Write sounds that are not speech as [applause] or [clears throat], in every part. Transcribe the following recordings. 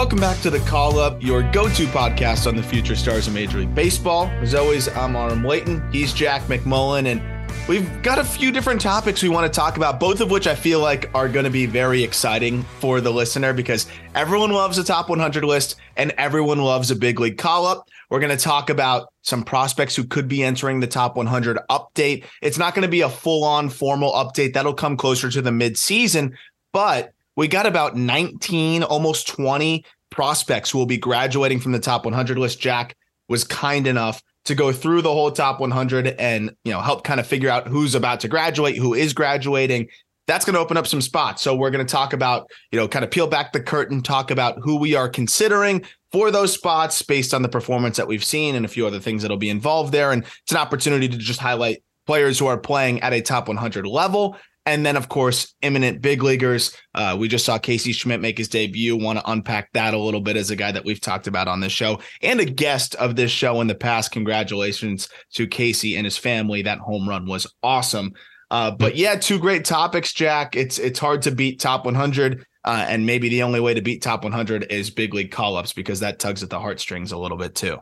Welcome back to the Call Up, your go-to podcast on the future stars of Major League Baseball. As always, I'm Aram Leighton. He's Jack McMullen, and we've got a few different topics we want to talk about, both of which I feel like are going to be very exciting for the listener because everyone loves a top 100 list and everyone loves a big league call up. We're going to talk about some prospects who could be entering the top 100 update. It's not going to be a full-on formal update. That'll come closer to the mid-season, but we got about 19, almost 20 prospects who will be graduating from the top 100 list. Jack was kind enough to go through the whole top 100 and you know help kind of figure out who's about to graduate, who is graduating. That's going to open up some spots. So we're going to talk about, you know, kind of peel back the curtain, talk about who we are considering for those spots based on the performance that we've seen and a few other things that'll be involved there. And it's an opportunity to just highlight players who are playing at a top 100 level. And then, of course, imminent big leaguers. Uh, we just saw Casey Schmitt make his debut. Want to unpack that a little bit as a guy that we've talked about on this show and a guest of this show in the past. Congratulations to Casey and his family. That home run was awesome. Uh, but yeah, two great topics, Jack. It's it's hard to beat top 100, uh, and maybe the only way to beat top 100 is big league call ups because that tugs at the heartstrings a little bit too.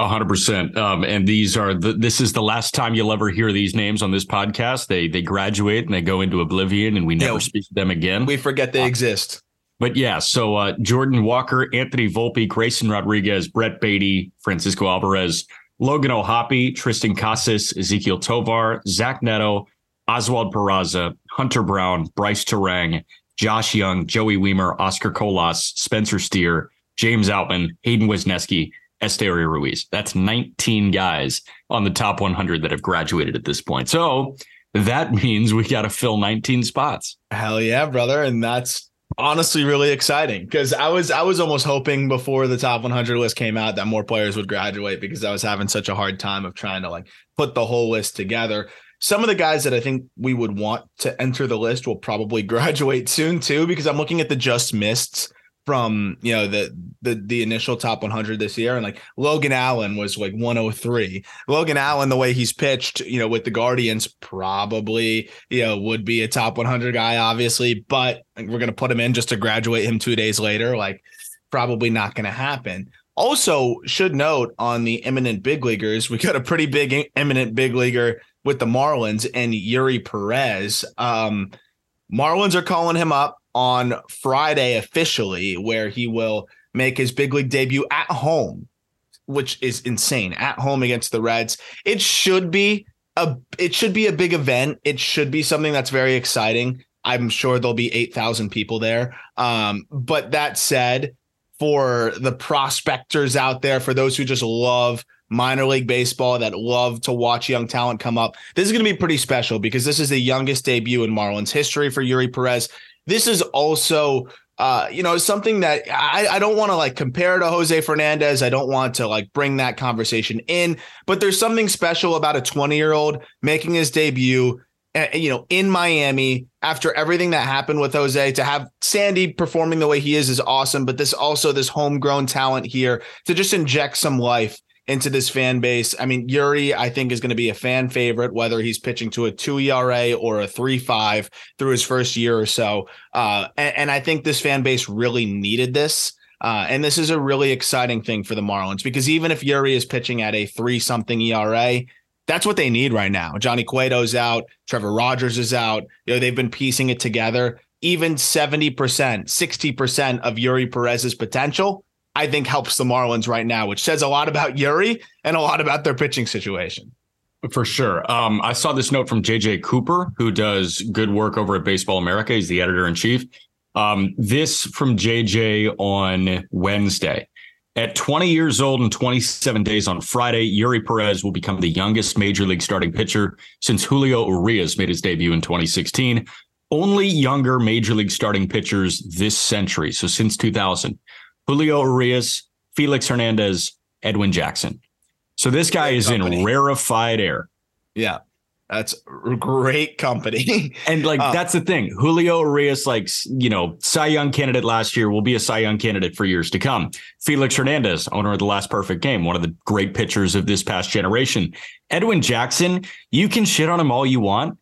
A hundred percent. Um, and these are the, this is the last time you'll ever hear these names on this podcast. They they graduate and they go into oblivion, and we never Yeah. speak to them again. We forget they exist. But yeah, so uh, Jordan Walker, Anthony Volpe, Grayson Rodriguez, Brett Baty, Francisco Alvarez, Logan O'Hoppe, Triston Casas, Ezequiel Tovar, Zach Neto, Oswald Peraza, Hunter Brown, Brice Turang, Josh Jung, Joey Wiemer, Oscar Colas, Spencer Steer, James Outman, Hayden Wesneski, Esteury Ruiz. That's 19 guys on the top 100 that have graduated at this point. So that [laughs] means we got to fill 19 spots. Hell yeah, brother. And that's honestly really exciting because I was I was almost hoping before the top 100 list came out that more players would graduate because I was having such a hard time of trying to like put the whole list together. Some of the guys that I think we would want to enter the list will probably [laughs] graduate soon too because I'm looking at the just missed from you know the the the initial top 100 this year. And like Logan Allen was like 103 Logan Allen the way he's pitched you know with the Guardians probably you know would be a top 100 guy obviously. But we're going to put him in just to graduate him 2 days later. Like probably not going to happen. Also should note on the imminent big leaguers we got a pretty big imminent big leaguer with the Marlins and Eury Perez. Um Marlins are calling him up on Friday officially, where he will make his big league debut at home, which is insane. At home against the Reds. It should be a it should be a big event. It should be something that's very exciting. I'm sure there'll be 8,000 people there. Um, but that said, for the prospectors out there, for those who just love minor league baseball, that love to watch young talent come up, this is going to be pretty special because this is the youngest debut in Marlins history for Eury Perez. This is also uh, you know, something that I, I don't want to like compare to Jose Fernandez. I don't want to like bring that conversation in, but there's something special about a 20 year old making his debut, uh, you know, in Miami after everything that happened with Jose. To have Sandy performing the way he is is awesome, but this also this homegrown talent here to just inject some life into this fan base. I mean, Eury, I think, is going to be a fan favorite, whether he's pitching to a two ERA or a three five through his first year or so. Uh, and, and, I think this fan base really needed this. Uh, and this is a really exciting thing for the Marlins because even if Eury is pitching at a three something ERA, that's what they need right now. Johnny Cueto's out, Trevor Rogers is out. You know, they've been piecing it together. Even 70%, 60% of Eury Perez's potential I think helps the Marlins right now, which says a lot about Eury and a lot about their pitching situation. For sure. Um, I saw this note from JJ Cooper, who does good work over at Baseball America. He's the editor in chief. Um, this from JJ on Wednesday. At 20 years old and 27 days on Friday, Eury Perez will become the youngest major league starting pitcher since Julio Urias made his debut in 2016. Only younger major league starting pitchers this century. So since 2000. Julio Urias, Felix Hernandez, Edwin Jackson. So this guy great is company. in rarefied air. Yeah. That's great company. [laughs] and like uh, that's the thing. Julio Urias, like you know, Cy Young candidate last year, will be a Cy Young candidate for years to come. Felix Hernandez, owner of the last perfect game, one of the great pitchers of this past generation. Edwin Jackson, you can shit on him all you want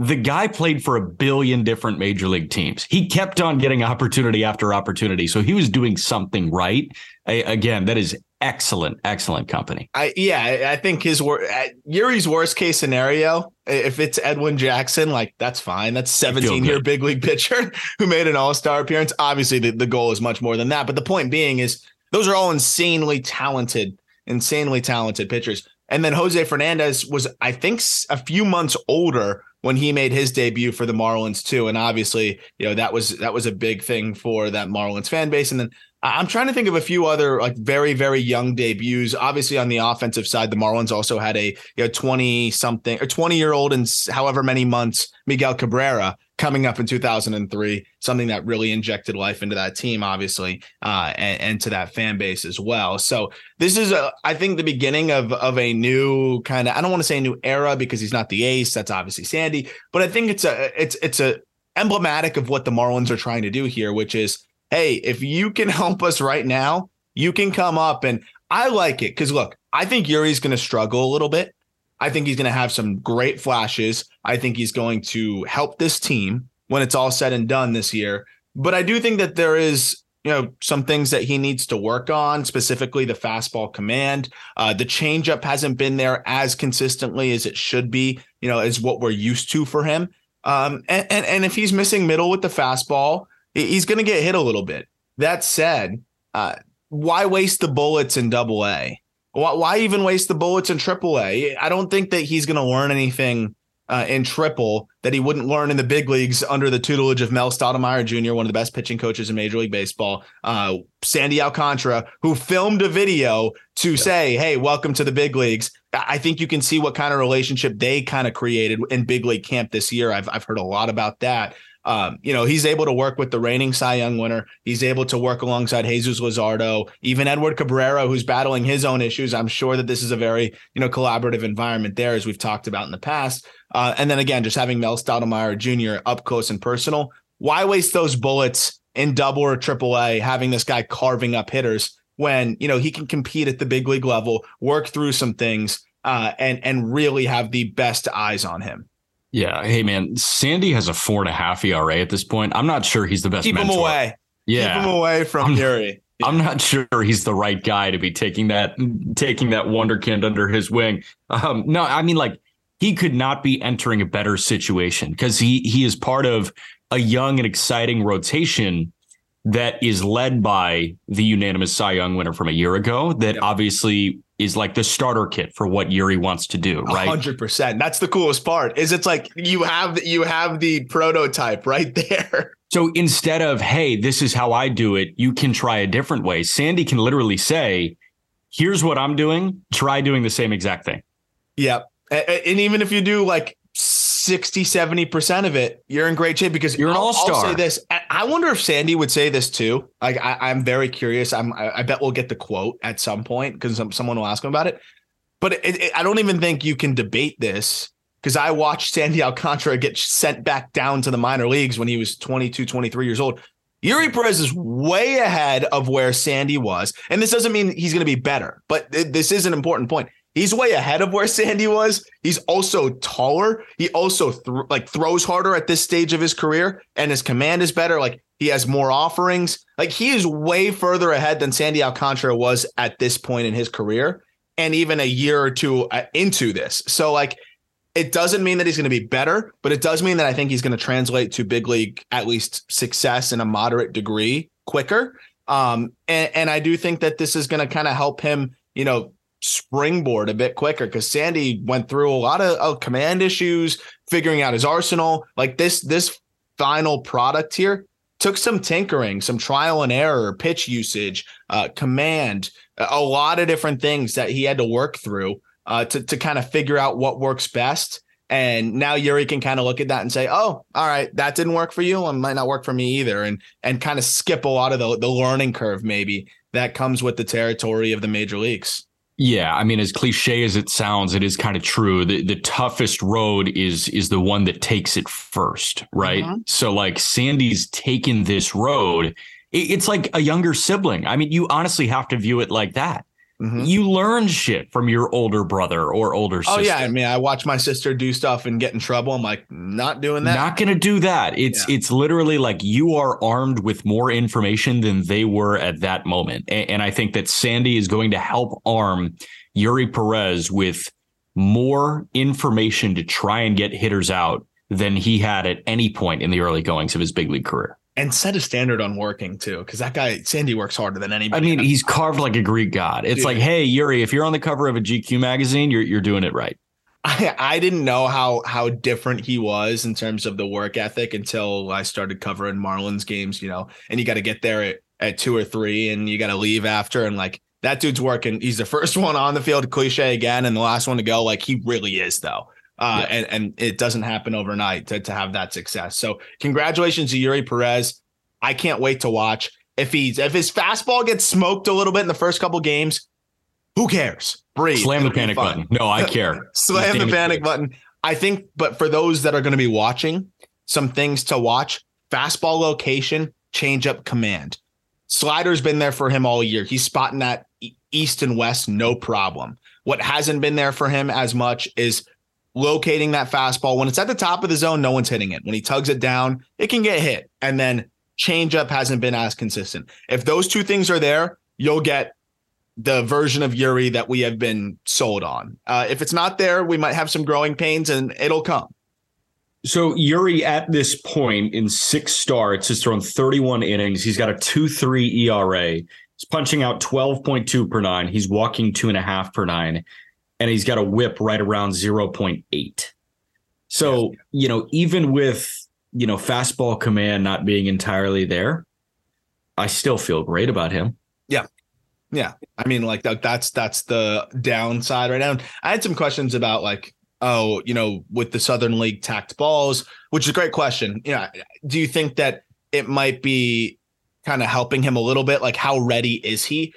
the guy played for a billion different major league teams. He kept on getting opportunity after opportunity. So he was doing something right. I, again, that is excellent, excellent company. I yeah, I think his wor- uh, Eury's worst case scenario, if it's Edwin Jackson, like that's fine. That's 17 year big league pitcher [laughs] who made an all star appearance. Obviously, the, the goal is much more than that. But the point being is those are all insanely talented, insanely talented pitchers. And then Jose Fernandez was, I think, a few months older when he made his debut for the Marlins too. And obviously, you know, that was that was a big thing for that Marlins fan base. And then I'm trying to think of a few other like very, very young debuts. Obviously, on the offensive side, the Marlins also had a you know 20 something or 20 year old and however many months, Miguel Cabrera coming up in 2003, something that really injected life into that team, obviously, uh, and, and, to that fan base as well. So this is, a, I think, the beginning of of a new kind of. I don't want to say a new era because he's not the ace. That's obviously Sandy, but I think it's a it's it's a emblematic of what the Marlins are trying to do here, which is, hey, if you can [laughs] help us right now, you can come up and. I like it because look, I think Eury's going to struggle a little bit. I think he's going to have some great flashes. I think he's going to help this team when it's all said and done this year. But I do think that there is, you know, some things that he needs to work on, specifically the fastball command. Uh, the changeup hasn't been there as consistently as it should be, you know, as what we're used to for him. Um, and, and, and if he's missing middle with the fastball, he's going to get hit a little bit. That said, uh, why waste the bullets in double A? Why, why even waste the bullets in AAA? I don't think that he's going to learn anything uh, in triple that he wouldn't learn in the big leagues under the tutelage of Mel Stottlemyre Jr., one of the best pitching coaches in Major League Baseball. Uh, Sandy Alcantara, who filmed a video to yeah. say, "Hey, welcome to the big leagues." I think you can see what kind of relationship they kind of created in big league camp this year. I've I've heard a lot about that. Um, you know, he's able to work with the reigning Cy Young winner. He's able to work alongside Jesus Luzardo, even Edward Cabrera, who's battling his own issues. I'm sure that this is a very, you know, collaborative environment there, as we've talked about in the past. Uh, and then again, just having Mel Stottlemyre Jr. up close and personal. Why waste those bullets in double or triple A, having this guy carving up hitters when, you know, he can compete at the big league level, work through some things, uh, and and really have the best eyes on him. Yeah. Hey, man, Sandy has a four and a half ERA at this point. I'm not sure he's the best. Keep mentor. him away. Yeah. Keep him away from Gary. Yeah. [laughs] I'm not sure he's the right guy to be taking that taking that wonderkind under his wing. Um, no, I mean like he could not be entering a better situation because he he is part of a young and exciting rotation that is led by the unanimous Cy Young winner from a year ago. That obviously is like the starter kit for what Eury wants to do, right? hundred percent. That's the coolest part. Is it's like you have you have the prototype right there. [laughs] So instead of hey, this is how I do it, you can try a different way. Sandy can literally say, "Here's what I'm doing. Try doing the same exact thing." Yep. And even if you do like 60, 70% of it, you're in great shape because you're an all star. I'll say this. I wonder if Sandy would say this too. Like, I, am very curious. I'm, I bet we'll get the quote at some point because someone will ask him about it. But it, it, I don't even think you can debate this because I watched Sandy Alcantara get sent back down to the minor leagues when he was 22, 23 years old. Eury Perez is way ahead of where Sandy was. And this doesn't mean he's going to be better, but this is an important point. He's way ahead of where Sandy was. He's also taller. He also th- like throws harder at this stage of his career, and his command is better. Like he has more offerings. Like he is way further ahead than Sandy Alcantara was at this point in his career, and even a year or two uh, into this. So like, it doesn't mean that he's going to be better, but it does mean that I think he's going to translate to big league at least success in a moderate degree quicker. Um, and, and I do think that this is going to kind of help him, you know, springboard a bit quicker because Sandy went through a lot of, of command issues, figuring out his arsenal. Like this, this final product here took some tinkering, some trial and error, pitch usage, uh, command, a lot of different things that he had to work through uh, to to kind of figure out what works best. And now Eury can kind of look at that and say, "Oh, all right, that didn't work for you, and might not work for me either," and and kind of skip a lot of the the learning curve maybe that comes with the territory of the major leagues. Yeah, I mean, as cliche as it sounds, it is kind of true. The the toughest road is is the one that takes it first, right? Mm-hmm. So like Sandy's taken this road. It, it's like a younger sibling. I mean, you honestly have to view it like that. Mm-hmm. You learn shit from your older brother or older sister. Oh yeah, I mean, I watch my sister do stuff and get in trouble. I'm like, not doing that. Not gonna do that. It's yeah. it's literally like you are armed with more information than they were at that moment. And, and I think that Sandy is going to help arm Eury Perez with more information to try and get hitters out than he had at any point in the early goings of his big league career and set a standard on working too, because that guy Sandy works harder than anybody. I mean, he's carved like a Greek god. It's Dude. like, hey, Eury, if you're on the cover of a GQ magazine, you're you're doing it right. I I didn't know how how different he was in terms of the work ethic until I started covering Marlins games. You know, and you got to get there at, at two or three, and you got to leave after, and like that dude's working. He's the first [laughs] one on the field, cliche again, and the last one to go. Like he really is though. Uh, yeah. and, and it doesn't happen overnight to, to have that success. So congratulations to Eury Perez. I can't wait to watch. If he's if his fastball gets smoked a little bit in the first couple games, who cares? Breathe. Slam the panic button. No, I care. [laughs] Slam the panic button. I think, but for those that are going to be watching, some things to watch: fastball location, changeup command. Slider's been there for him all year. He's spotting that east and west, no problem. What hasn't been there for him as much is locating that fastball. When it's at the top of the zone, no one's hitting it. When he tugs it down, it can get hit. And then changeup hasn't been as consistent. If those two things are there, you'll get the version of Eury that we have been sold on. Uh, if it's not there, we might have some growing pains and it'll come. So Eury at this point in six starts has thrown 31 innings. He's got a 2-3 ERA. He's punching out 12.2 per nine. He's walking two and a half per nine and he's got a whip right around 0.8. So, you know, even with, you know, fastball command not being entirely there, I still feel great about him. Yeah. Yeah. I mean, like that, that's that's the downside right now. I had some questions about like, oh, you know, with the Southern League tacked balls, which is a great question. You know, do you think that it might be kind of helping him a little bit? Like, how ready is he?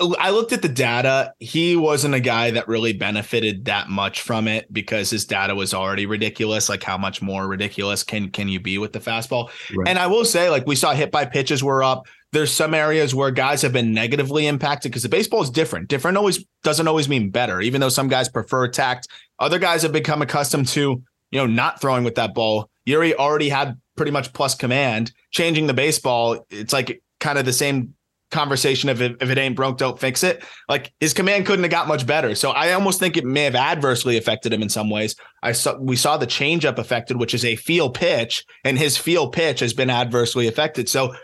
Oh, I looked at the data. He wasn't a guy that really benefited that much from it because his data was already ridiculous. Like how much more ridiculous can can you be with the fastball? Right. And I will say, like we saw hit by pitches were up. There's some areas where guys have been negatively impacted because the baseball is different. Different always doesn't always mean better. Even though some guys prefer attacked, other guys have become accustomed to you know not throwing with that ball. Eury already had pretty much plus command. Changing the baseball, it's like kind of the same conversation of if, it ain't broke, don't fix it. Like his command couldn't have got much better. So I almost think it may have adversely affected him in some ways. I saw we saw the changeup affected, which is a feel pitch, and his feel pitch has been adversely affected. So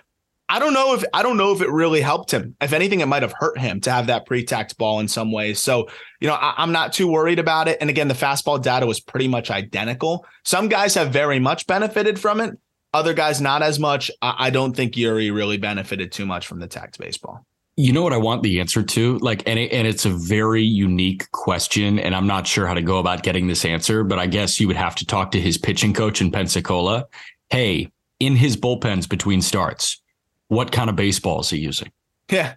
I don't know if I don't know if it really helped him. If anything, it might have hurt him to have that pre-tacked ball in some ways. So, you know, I, am not too worried about it. And again, the fastball data was pretty much identical. Some guys have very much benefited from it. Other guys not as much. I, I don't think Eury really benefited too much from the tacked baseball. You know what I want the answer to? Like, and it, and it's a very unique question, and I'm not sure how to go about getting this answer. But I guess you would have to talk to his pitching coach in Pensacola. Hey, in his bullpens between starts, what kind of baseball is he using? Yeah,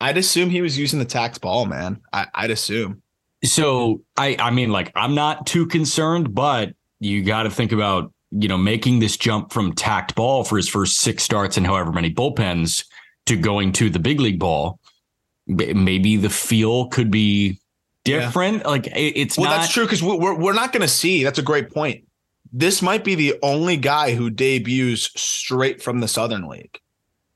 I'd assume he was using the tacked ball, man. I, I'd assume. So I, I mean, like, I'm not too concerned, but you got to think about, you know, making this jump from tacked ball for his first six starts and however many bullpens to going to the big league ball, maybe the feel could be different. Yeah. Like it's well, not- that's true because we're we're not going to see. That's a great point. This might be the only guy who debuts straight from the Southern League.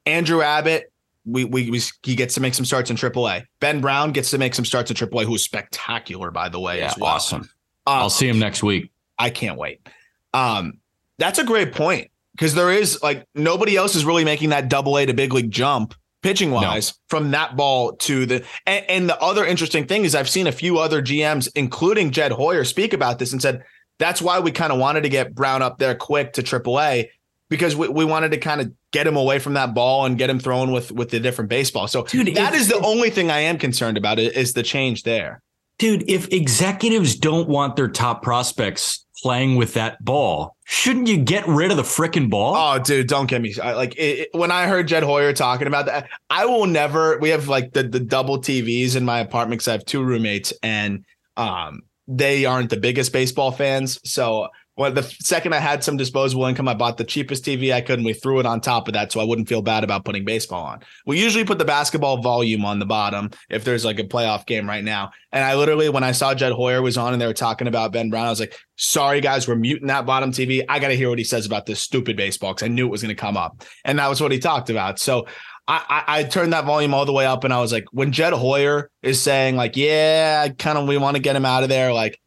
Andrew Abbott, we, we, we he gets to make some starts in AAA. Ben Brown gets to make some starts in AAA, who's spectacular by the way. Yeah, well. awesome. Um, I'll see him next week. I can't wait. Um, that's a great point because there is like nobody else is really making that double A to big league jump pitching wise no. from that ball to the and, and, the other interesting thing is I've seen a few other GMs, including Jed Hoyer, speak about this and said that's why we kind of wanted to get Brown up there quick to AAA because we, we wanted to kind of get him away from that ball and get him thrown with with the different baseball. So Dude, that if, is the only thing I am concerned about is the change there. Dude, if executives don't want their top prospects playing with that ball. Shouldn't you get rid of the freaking ball? Oh, dude, don't get me like it, it, when I heard Jed Hoyer talking about that. I will never. We have like the the double TVs in my apartment because I have two roommates and um they aren't the biggest baseball fans. So well, the second I had some disposable income, I bought the cheapest TV I could and we threw it on top of that so I wouldn't feel bad about putting baseball on. We usually put the basketball volume on the bottom if there's like a playoff game right now. And I literally, when I saw Jed Hoyer was on and they were talking about Ben Brown, I was like, sorry guys, we're muting that bottom TV. I got to hear what he says about this stupid baseball because I knew it was going to come up. And that was what he talked about. So I, I, I, turned that volume all the way up and I was like, when Jed Hoyer is saying, like, yeah, kind of, we want to get him out of there, like,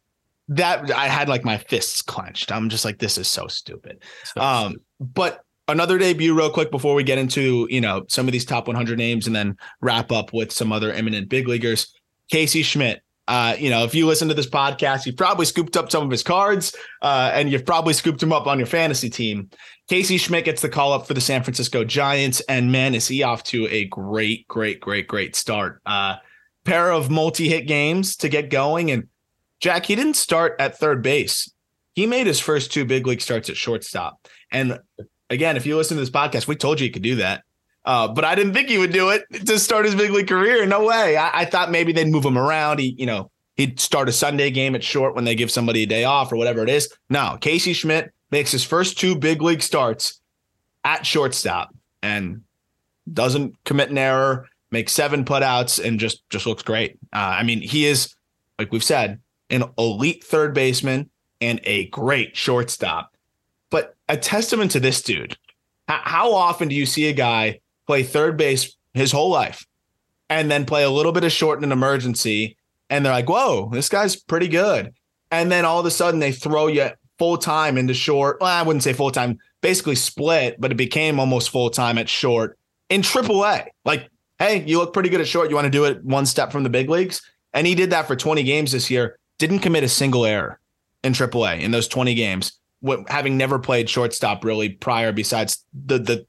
that I had like my fists clenched. I'm just like, this is so stupid. So um, stupid. but another debut, real quick, before we get into you know some of these top 100 names, and then wrap up with some other eminent big leaguers. Casey Schmitt. Uh, you know, if you listen to this podcast, you've probably scooped up some of his cards, uh, and you've probably scooped him up on your fantasy team. Casey Schmitt gets the call up for the San Francisco Giants, and man, is he off to a great, great, great, great start. Uh, pair of multi-hit games to get going, and Jack, he didn't start at third base. He made his first two big league starts at shortstop. And again, if you listen to this podcast, we told you he could do that. Uh, but I didn't think he would do it to start his big league career. No way. I, I, thought maybe they'd move him around. He, you know, he'd start a Sunday game at short when they give somebody a day off or whatever it is. No, Casey Schmitt makes his first two big league starts at shortstop and doesn't commit an error, makes seven putouts, and just just looks great. Uh, I mean, he is like we've said, an elite third baseman, and a great shortstop. But a testament to this dude. How often do you see a guy play third base his whole life and then play a little bit of short in an emergency? And they're like, whoa, this guy's pretty good. And then all of a sudden they throw you full time into short. Well, I wouldn't say full time, basically split, but it became almost full time at short in AAA. Like, hey, you look pretty good at short. You want to do it one step from the big leagues? And he did that for 20 games this year didn't commit a single error in AAA in those 20 games, having never played shortstop really prior, besides the the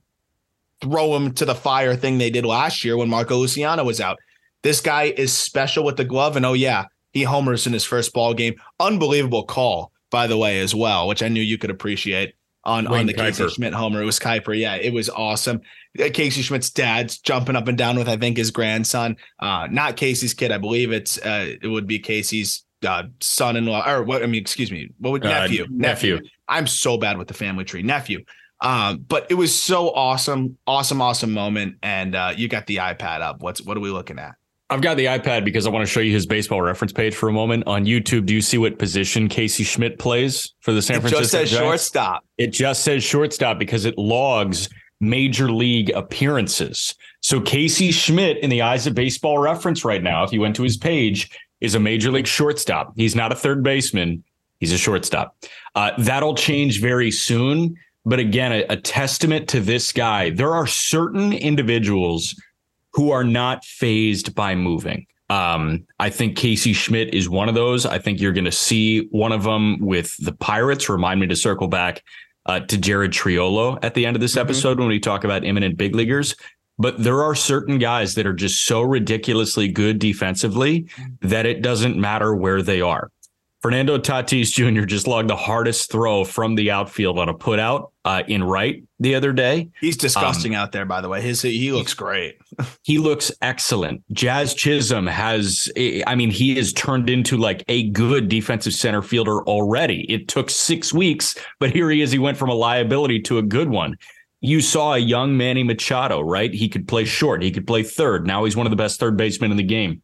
throw him to the fire thing they did last year when Marco Luciano was out. This guy is special with the glove, and oh yeah, he homers in his first ball game. Unbelievable call, by the way, as well, which I knew you could appreciate on, Wayne on the Kuiper. Casey Schmitt homer. It was Kuiper. Yeah, it was awesome. Uh, Casey Schmitt's dad's jumping up and down with, I think, his grandson. Uh, not Casey's kid. I believe it's uh, it would be Casey's uh, son-in-law or what I mean, excuse me, what would nephew, uh, nephew? Nephew. I'm so bad with the family tree, nephew. Um, but it was so awesome, awesome, awesome moment. And uh, you got the iPad up. What's what are we looking at? I've got the iPad because I want to show you his baseball reference page for a moment on YouTube. Do you see what position Casey Schmitt plays for the San it Francisco? Just says Giants? shortstop. It just says shortstop because it logs major league appearances. So Casey Schmitt, in the eyes of baseball reference right now, if you went to his page, is a major league shortstop. He's not a third baseman. He's a shortstop. Uh, that'll change very soon. But again, a, a testament to this guy. There are certain individuals who are not phased by moving. Um, I think Casey Schmitt is one of those. I think you're going to see one of them with the Pirates. Remind me to circle back uh, to Jared Triolo at the end of this mm-hmm. episode when we talk about imminent big leaguers. But there are certain guys that are just so ridiculously good defensively that it doesn't matter where they are. Fernando Tatis Jr. just logged the hardest throw from the outfield on a putout uh, in right the other day. He's disgusting um, out there, by the way. His he looks great. [laughs] he looks excellent. Jazz Chisholm has, I mean, he has turned into like a good defensive center fielder already. It took six weeks, but here he is. He went from a liability to a good one. You saw a young Manny Machado, right? He could play short. He could play third. Now he's one of the best third basemen in the game.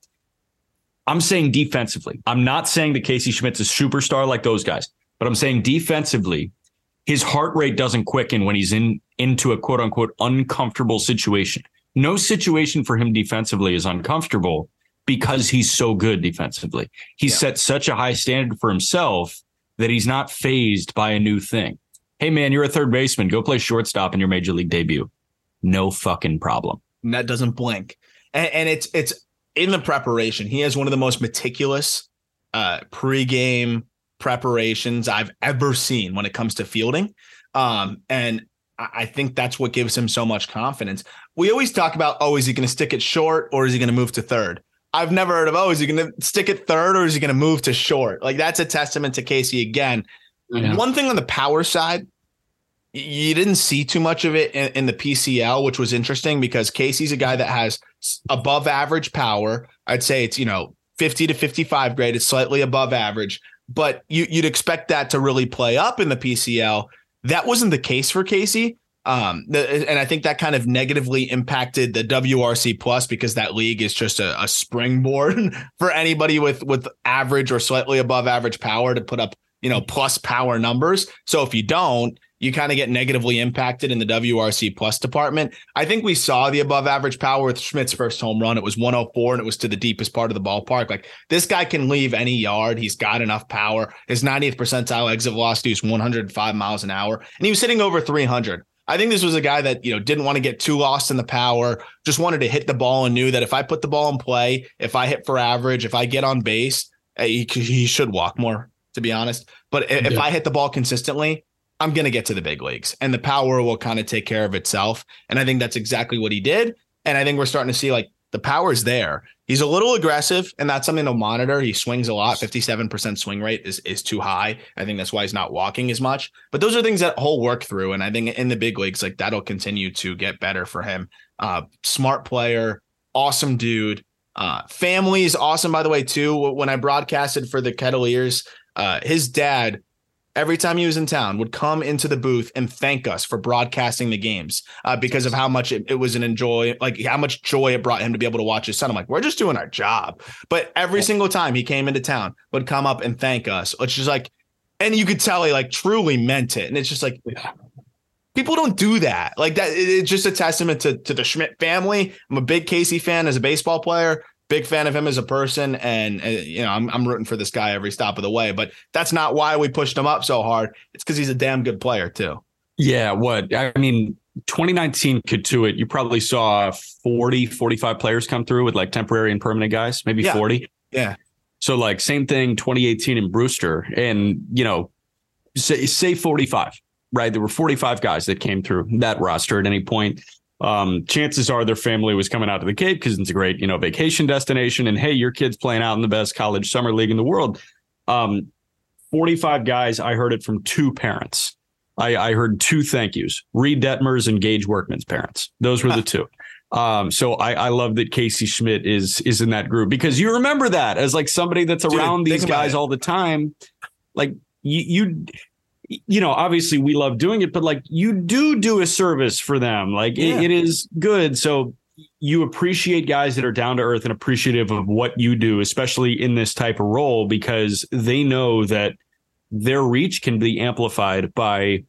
I'm saying defensively. I'm not saying that Casey Schmitt's a superstar like those guys, but I'm saying defensively, his heart rate doesn't quicken when he's in into a quote unquote uncomfortable situation. No situation for him defensively is uncomfortable because he's so good defensively. He's yeah. set such a high standard for himself that he's not phased by a new thing. Hey man, you're a third baseman. Go play shortstop in your major league debut. No fucking problem. And that doesn't blink. And, and it's it's in the preparation, he has one of the most meticulous uh, pregame preparations I've ever seen when it comes to fielding. Um, and I think that's what gives him so much confidence. We always talk about, oh, is he going to stick it short or is he going to move to third? I've never heard of, oh, is he going to stick it third or is he going to move to short? Like that's a testament to Casey again. Yeah. One thing on the power side, you didn't see too much of it in, in, the PCL, which was interesting because Casey's a guy that has above average power. I'd say it's, you know, 50 to 55 grade. It's slightly above average, but you, would expect that to really play up in the PCL. That wasn't the case for Casey. Um, the, and I think that kind of negatively impacted the WRC plus because that league is just a, a springboard [laughs] for anybody with with average or slightly above average power to put up you know plus power numbers. So if you don't, you kind of get negatively impacted in the WRC plus department. I think we saw the above average power with Schmitt's first home run. It was 104 and it was to the deepest part of the ballpark. Like this guy can leave any yard. He's got enough power. His 90th percentile exit velocity is 105 miles an hour and he was hitting over 300. I think this was a guy that, you know, didn't want to get too lost in the power, just wanted to hit the ball and knew that if I put the ball in play, if I hit for average, if I get on base, eh, he, he should walk more, to be honest. But if yeah. I hit the ball consistently, I'm going to get to the big leagues and the power will kind of take care of itself. And I think that's exactly what he did. And I think we're starting to see like the power is there. He's a little aggressive, and that's something to monitor. He swings a lot. 57% swing rate is, is too high. I think that's why he's not walking as much. But those are things that he'll work through. And I think in the big leagues, like that'll continue to get better for him. Uh, smart player, awesome dude. Uh, family is awesome, by the way, too. When I broadcasted for the Kettleers, uh, his dad every time he was in town would come into the booth and thank us for broadcasting the games uh, because of how much it, it, was an enjoy like how much joy it brought him to be able to watch his son. I'm like we're just doing our job. But every single time he came into town would come up and thank us it's just like and you could tell he like truly meant it. And it's just like people don't do that. Like that it's just a testament to, to the schmitt family. I'm a big casey fan as a baseball player big fan of him as a person, and, and, you know I'm I'm rooting for this guy every stop of the way. But that's not why we pushed him up so hard. It's because he's a damn good player too. Yeah, what I mean, 2019 could to it. You probably saw 40, 45 players come through with like temporary and permanent guys, maybe yeah. 40. Yeah. So like same thing 2018 in Brewster, and you know, say say 45. Right, there were 45 guys that came through that roster at any point um, chances are their family was coming out to the Cape because it's a great, you know, vacation destination. And hey, your kid's playing out in the best college summer league in the world. Um, 45 guys, I heard it from two parents. I, I heard two thank yous Reid Detmers and Gage Workman's parents. Those were the two. Um, so I, I love that Casey Schmitt is is in that group because you remember that as like somebody that's around Dude, these guys all the time. Like you, you you know, obviously we love doing it, but like you do do a service for them. Like yeah. it, it is good. So you appreciate guys that are down to earth and appreciative of what you do, especially in this type of role, because they know that their reach can be amplified by,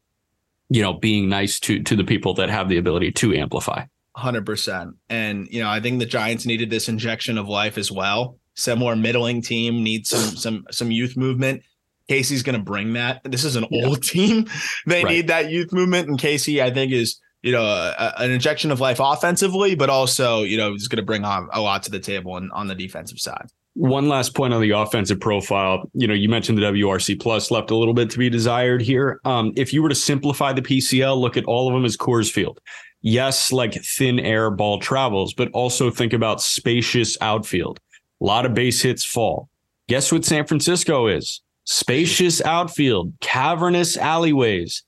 you know, being nice to to the people that have the ability to amplify. Hundred percent. And you know, I think the Giants needed this injection of life as well. Some more middling team needs some some some youth movement Casey's going to bring that. This is an yeah. old [laughs] team. They right. need that youth movement, and Casey, I think, is you know a, an injection of life offensively, but also you know is going to bring on a lot to the table and on the defensive side. One last point on the offensive profile. You know, you mentioned the WRC plus left a little bit to be desired here. Um, if you were to simplify the PCL, look at all of them as Coors Field. Yes, like thin air ball travels, but also think about spacious outfield. A lot of base hits fall. Guess what San Francisco is? Spacious outfield, cavernous alleyways.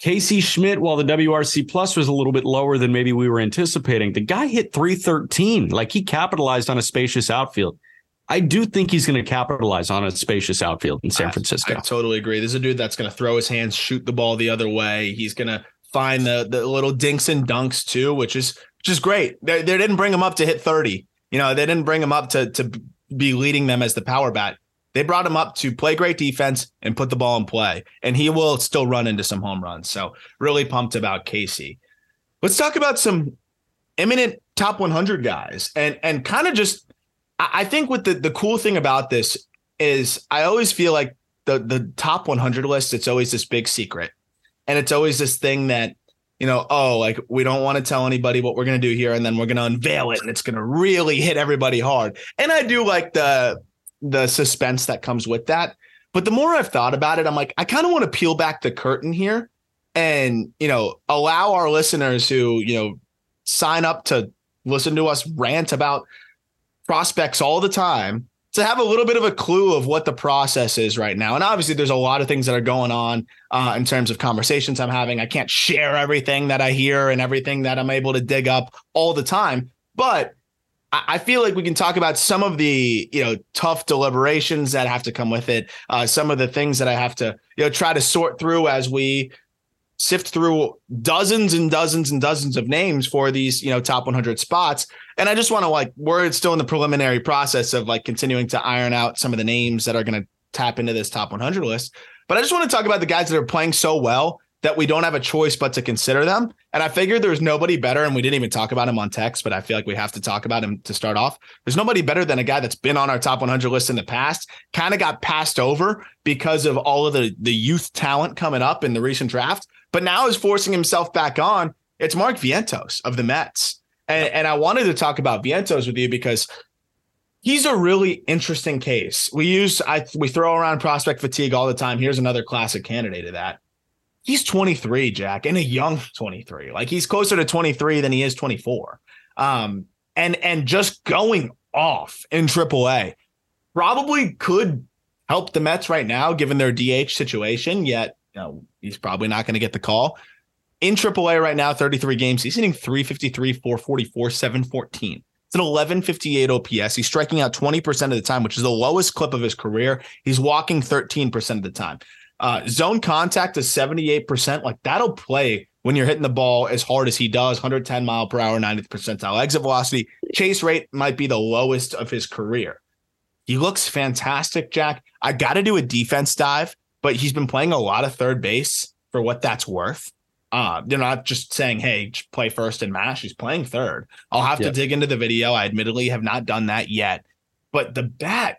Casey Schmitt, while the WRC plus was a little bit lower than maybe we were anticipating, the guy hit 313. Like he capitalized on a spacious outfield. I do think he's going to capitalize on a spacious outfield in San Francisco. I, I totally agree. There's a dude that's going to throw his hands, shoot the ball the other way. He's going to find the the little dinks and dunks too, which is which is great. They, they didn't bring him up to hit 30. You know, they didn't bring him up to to be leading them as the power bat. They brought him up to play great defense and put the ball in play, and he will still run into some home runs. So really pumped about Casey. Let's talk about some imminent top 100 guys, and and kind of just I think what the the cool thing about this is I always feel like the the top 100 list it's always this big secret, and it's always this thing that you know oh like we don't want to tell anybody what we're going to do here and then we're going to unveil it and it's going to really hit everybody hard and i do like the the suspense that comes with that but the more i've thought about it i'm like i kind of want to peel back the curtain here and you know allow our listeners who you know sign up to listen to us rant about prospects all the time to have a little bit of a clue of what the process is right now. And obviously, there's a lot of things that are going on uh, in terms of conversations I'm having. I can't share everything that I hear and everything that I'm able to dig up all the time, but I feel like we can talk about some of the you know tough deliberations that have to come with it. Uh, some of the things that I have to you know try to sort through as we sift through dozens and dozens and dozens of names for these, you know, top 100 spots. And I just want to like, we're still in the preliminary process of like continuing to iron out some of the names that are going to tap into this top 100 list. But I just want to talk about the guys that are playing so well that we don't have a choice but to consider them. And I figured there's nobody better, and we didn't even talk about him on text, but I feel like we have to talk about him to start off. There's nobody better than a guy that's been on our top 100 list in the past, kind of got passed over because of all of the the youth talent coming up in the recent draft but now is forcing himself back on. It's Mark Vientos of the Mets. And, and I wanted to talk about Vientos with you because he's a really interesting case. We use I we throw around prospect fatigue all the time. Here's another classic candidate of that. He's 23, Jack, and a young 23. Like he's closer to 23 than he is 24. Um, and and just going off in AAA probably could help the Mets right now, given their DH situation. Yet you know, he's probably not going to get the call. In AAA right now, 33 games, he's hitting 353, 444, 714. It's an 1158 OPS. He's striking out 20% of the time, which is the lowest clip of his career. He's walking 13% of the time. Uh, zone contact is 78%. Like that'll play when you're hitting the ball as hard as he does 110 mile per hour, 90th percentile exit velocity. Chase rate might be the lowest of his career. He looks fantastic, Jack. I got to do a defense dive but he's been playing a lot of third base for what that's worth. Uh, they're not just saying, hey, play first and mash. He's playing third. I'll have yep. to dig into the video. I admittedly have not done that yet. But the bat,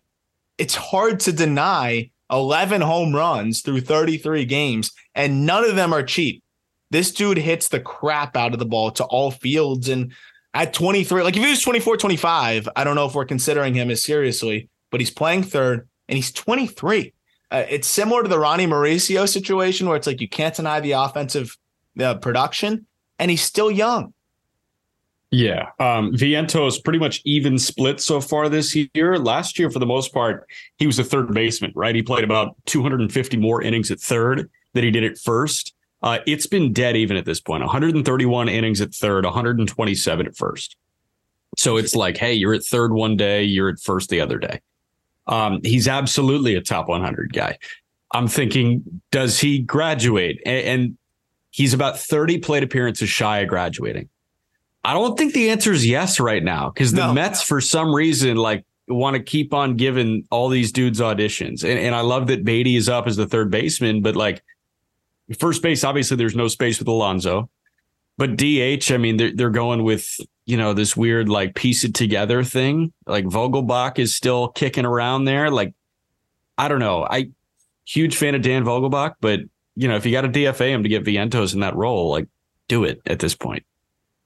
it's hard to deny 11 home runs through 33 games, and none of them are cheap. This dude hits the crap out of the ball to all fields. And at 23, like if he was 24, 25, I don't know if we're considering him as seriously, but he's playing third and he's 23. Uh, it's similar to the Ronny Mauricio situation where it's like you can't deny the offensive uh, production, and he's still young. Yeah. Um, Vientos pretty much even split so far this year. Last year, for the most part, he was a third baseman, right? He played about 250 more innings at third than he did at first. Uh, it's been dead even at this point 131 innings at third, 127 at first. So it's like, hey, you're at third one day, you're at first the other day. Um, he's absolutely a top 100 guy. I'm thinking, does he graduate? And, and he's about 30 plate appearances shy of graduating. I don't think the answer is yes right now because the no. Mets, for some reason, like want to keep on giving all these dudes auditions. And, and I love that Baty is up as the third baseman, but like first base, obviously there's no space with Alonso. But DH, I mean, they're, they're going with you know, this weird like piece it together thing. Like Vogelbach is still kicking around there. Like, I don't know. I huge fan of Dan Vogelbach, but you know, if you got to DFA him to get Vientos in that role, like do it at this point.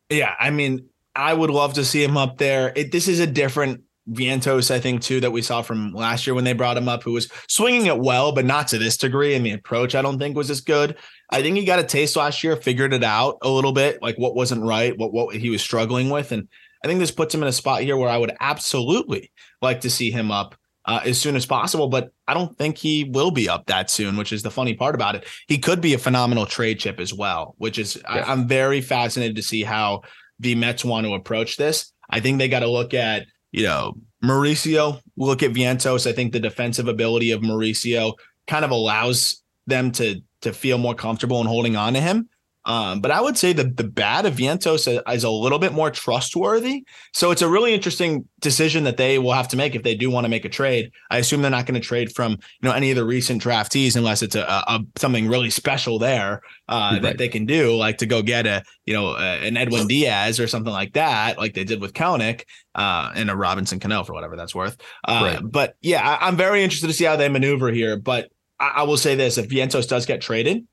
Yeah, I mean, I would love to see him up there. It, this is a different Vientos, I think, too, that we saw from last year when they brought him up, who was swinging it well, but not to this degree. And the approach, I don't think, was as good. I think he got a taste last year, figured it out a little bit, like what wasn't right, what what he was struggling with, and I think this puts him in a spot here where I would absolutely like to see him up uh, as soon as possible. But I don't think he will be up that soon, which is the funny part about it. He could be a phenomenal trade chip as well, which is yeah. I, I'm very fascinated to see how the Mets want to approach this. I think they got to look at you know, Mauricio, look at Vientos. I think the defensive ability of Mauricio kind of allows them to to feel more comfortable in holding on to him. Um, but I would say that the bat of Vientos is a little bit more trustworthy. So it's a really interesting decision that they will have to make if they do want to make a trade. I assume they're not going to trade from you know any of the recent draftees unless it's a, a something really special there uh, right. that they can do, like to go get a you know a, an Edwin Diaz or something like that, like they did with Kelenic uh, and a Robinson Cano for whatever that's worth. Uh, right. But yeah, I, am very interested to see how they maneuver here. But I, I will say this: if Vientos does get traded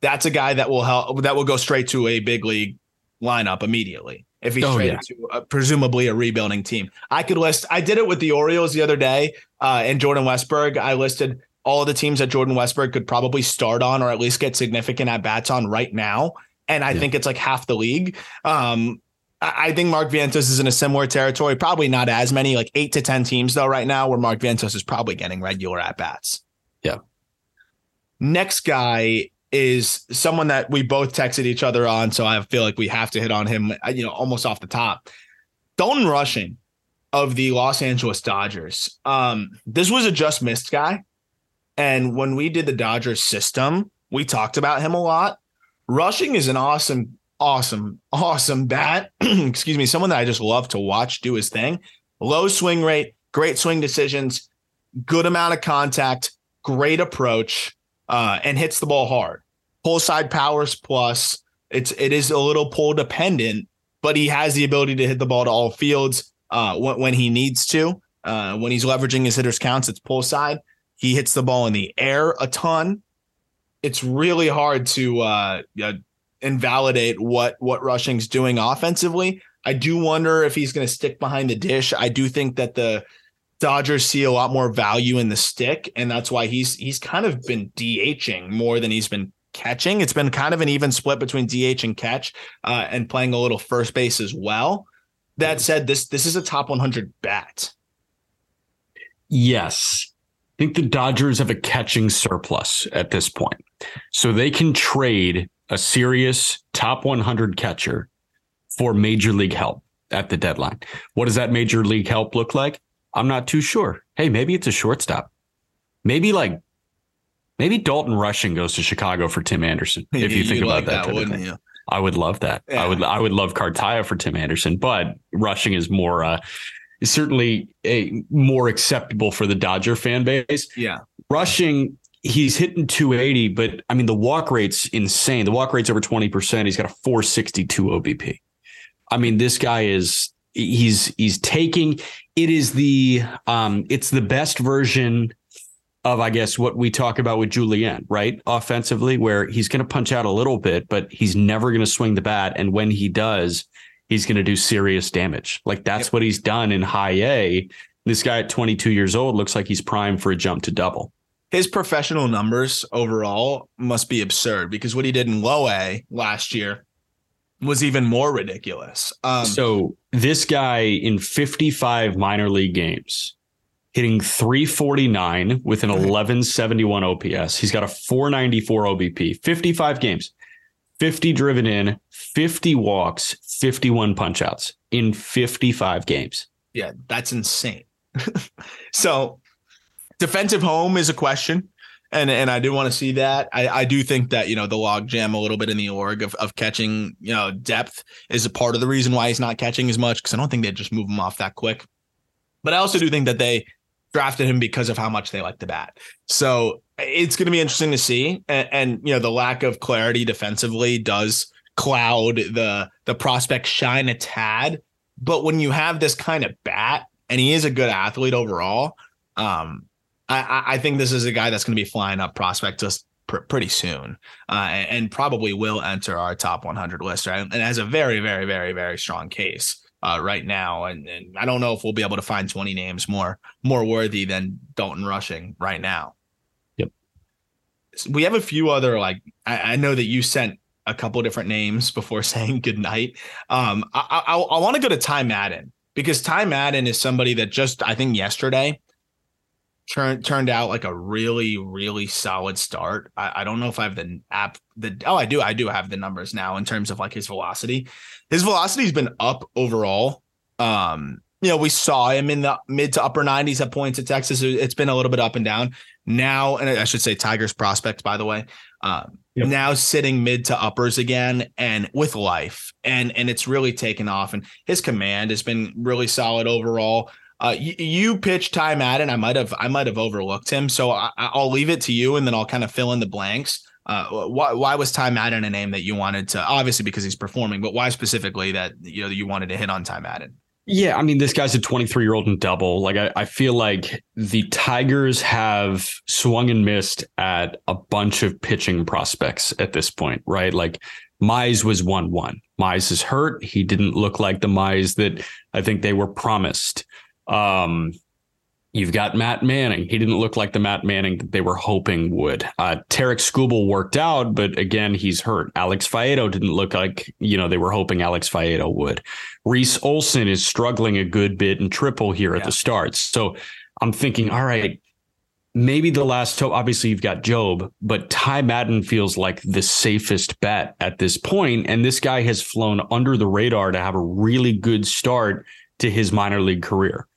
that's a guy that will help that will go straight to a big league lineup immediately if he's oh, traded yeah. to a, presumably a rebuilding team. I could list. I did it with the Orioles the other day, uh, and Jordan Westburg. I listed all the teams that Jordan Westburg could probably start on, or at least get significant at bats on right now. And I yeah. think it's like half the league. Um, I think Mark Vientos is in a similar territory. Probably not as many, like eight to ten teams though, right now, where Mark Vientos is probably getting regular at bats. Yeah. Next guy is someone that we both texted each other on. So I feel like we have to hit on him, uh, you know, almost off the top. Dalton Rushing of the Los Angeles Dodgers. Um, this was a just missed guy. And when we did the Dodgers system, we talked about him a lot. Rushing is an awesome, awesome, awesome bat. [clears throat] Excuse me, someone that I just love to watch do his thing. Low swing rate, great swing decisions, good amount of contact, great approach uh, and hits the ball hard. Pull side powers plus. It's it is a little pull dependent, but he has the ability to hit the ball to all fields uh, when, when he needs to. Uh, when he's leveraging his hitters counts, it's pull side. He hits the ball in the air a ton. It's really hard to uh, invalidate what what Rushing's doing offensively. I do wonder if he's going to stick behind the dish. I do think that the Dodgers see a lot more value in the stick, and that's why he's he's kind of been DHing more than he's been catching. It's been kind of an even split between DH and catch, uh, and playing a little first base as well. That said, this this is a top 100 bat. Yes, I think the Dodgers have a catching surplus at this point, so they can trade a serious top 100 catcher for major league help at the deadline. What does that major league help look like? I'm not too sure. Hey, maybe it's a shortstop. Maybe like maybe Dalton Rushing goes to Chicago for Tim Anderson. [laughs] If you think about like that, that wouldn't you? I would love that. Yeah. I would I would love Cartaya for Tim Anderson, but Rushing is more uh is certainly a more acceptable for the Dodger fan base. Yeah. Rushing he's hitting 280, but I mean the walk rate's insane. The walk rate's over 20%. He's got a 462 OBP. I mean, this guy is he's he's taking it is the um it's the best version of I guess what we talk about with Julian, right? Offensively, where he's going to punch out a little bit, but he's never going to swing the bat, and when he does, he's going to do serious damage. Like that's yep. what he's done in high A. This guy at 22 years old looks like he's primed for a jump to double. His professional numbers overall must be absurd because what he did in low A last year was even more ridiculous. Um, so this guy in 55 minor league games, hitting 349 with an 1171 OPS. He's got a 494 OBP, 55 games, 50 driven in, 50 walks, 51 punchouts in 55 games. Yeah, that's insane. [laughs] so defensive home is a question and and I do want to see that. I, I do think that you know the log jam a little bit in the org of, of catching you know depth is a part of the reason why he's not catching as much because I don't think they'd just move him off that quick. But I also do think that they drafted him because of how much they like the bat. So it's going to be interesting to see. And, and you know the lack of clarity defensively does cloud the the prospect shine a tad. But when you have this kind of bat and he is a good athlete overall, um, I, I think this is a guy that's going to be flying up prospect list pr- pretty soon, uh, and, and, probably will enter our top 100 list, right? And has a very, very, very, very strong case. Uh, right now, and, and I don't know if we'll be able to find 20 names more more worthy than Dalton Rushing right now. Yep. We have a few other like I, I know that you sent a couple different names before [laughs] saying goodnight. Um, I, I, I want to go to Ty Madden because Ty Madden is somebody that just I think yesterday turned turned out like a really really solid start. I, I don't know if I have the app the oh I do I do have the numbers now in terms of like his velocity. His velocity's been up overall. Um, you know, we saw him in the mid to upper 90s at points at Texas. It's been a little bit up and down now, and I should say Tigers prospect, by the way. Um, yep. now sitting mid to uppers again and with life and and it's really taken off and his command has been really solid overall uh, you, you pitched Ty Madden. I might have I might have overlooked him, so I, will leave it to you, and then I'll kind of fill in the blanks. Uh, why, why was Ty Madden a name that you wanted to? Obviously, because he's performing, but why specifically that you know you wanted to hit on Ty Madden? Yeah, I mean, this guy's a 23 year old in double. Like, I, I feel like the Tigers have swung and missed at a bunch of pitching prospects at this point, right? Like, Mize was 1 1. Mize is hurt. He didn't look like the Mize that I think they were promised. Um, You've got Matt Manning. He didn't look like the Matt Manning that they were hoping would. Uh, Tarik Skubal worked out, but again, he's hurt. Alex Faedo didn't look like, you know, they were hoping Alex Faedo would. Reese Olson is struggling a good bit in triple here yeah. at the start. So I'm thinking, all right, maybe the last hope. Obviously, you've got Jobe, but Ty Madden feels like the safest bet at this point, And this guy has flown under the radar to have a really good start to his minor league career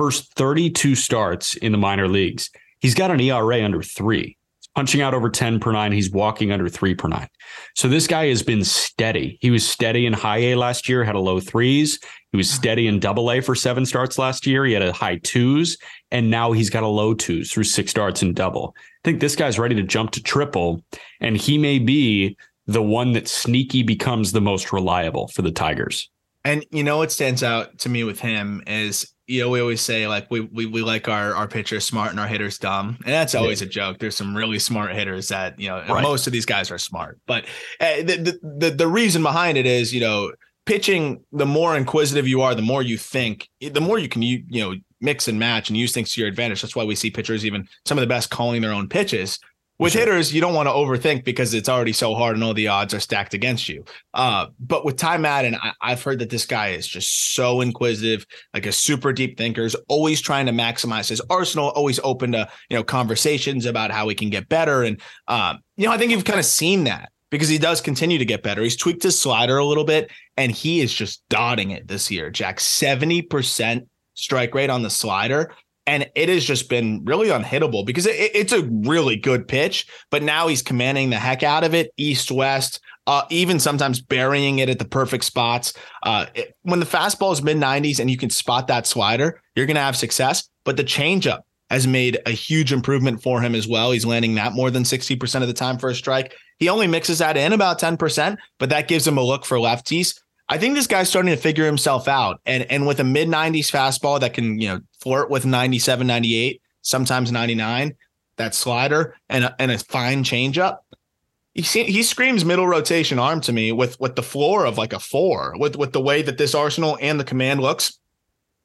first 32 starts in the minor leagues, he's got an ERA under three. He's punching out over 10 per nine. He's walking under three per nine. So this guy has been steady. He was steady in high A last year, had a low threes. He was steady in double A for seven starts last year. He had a high twos, and now he's got a low twos through six starts in double. I think this guy's ready to jump to triple, and he may be the one that sneaky becomes the most reliable for the Tigers. And you know what stands out to me with him is you know, we always say like we we, we like our our pitchers smart and our hitters dumb, and that's always yeah. a joke. There's some really smart hitters that you know right. most of these guys are smart, but uh, the, the the reason behind it is you know pitching. The more inquisitive you are, the more you think, the more you can you you know mix and match and use things to your advantage. That's why we see pitchers even some of the best calling their own pitches with sure. hitters, you don't want to overthink because it's already so hard and all the odds are stacked against you. Uh, but with Ty Madden, I, have heard that this guy is just so inquisitive, like a super deep thinker, is always trying to maximize his arsenal, always open to you know conversations about how he can get better. And um, you know, I think you've kind of seen that because he does continue to get better. He's tweaked his slider a little bit, and he is just dotting it this year. Jack seventy percent strike rate on the slider and it has just been really unhittable because it, it's a really good pitch. But now he's commanding the heck out of it, east west, uh, even sometimes burying it at the perfect spots. Uh, it, when the fastball is mid 90s and you can spot that slider, you're going to have success. But the changeup has made a huge improvement for him as well. He's landing that more than 60% of the time for a strike. He only mixes that in about 10%, but that gives him a look for lefties. I think this guy's starting to figure himself out. And and with a mid 90s fastball that can, you know, flirt with 97, 98, sometimes 99, that slider and a, and a fine changeup. He he screams middle rotation arm to me with with the floor of like a 4 with with the way that this arsenal and the command looks.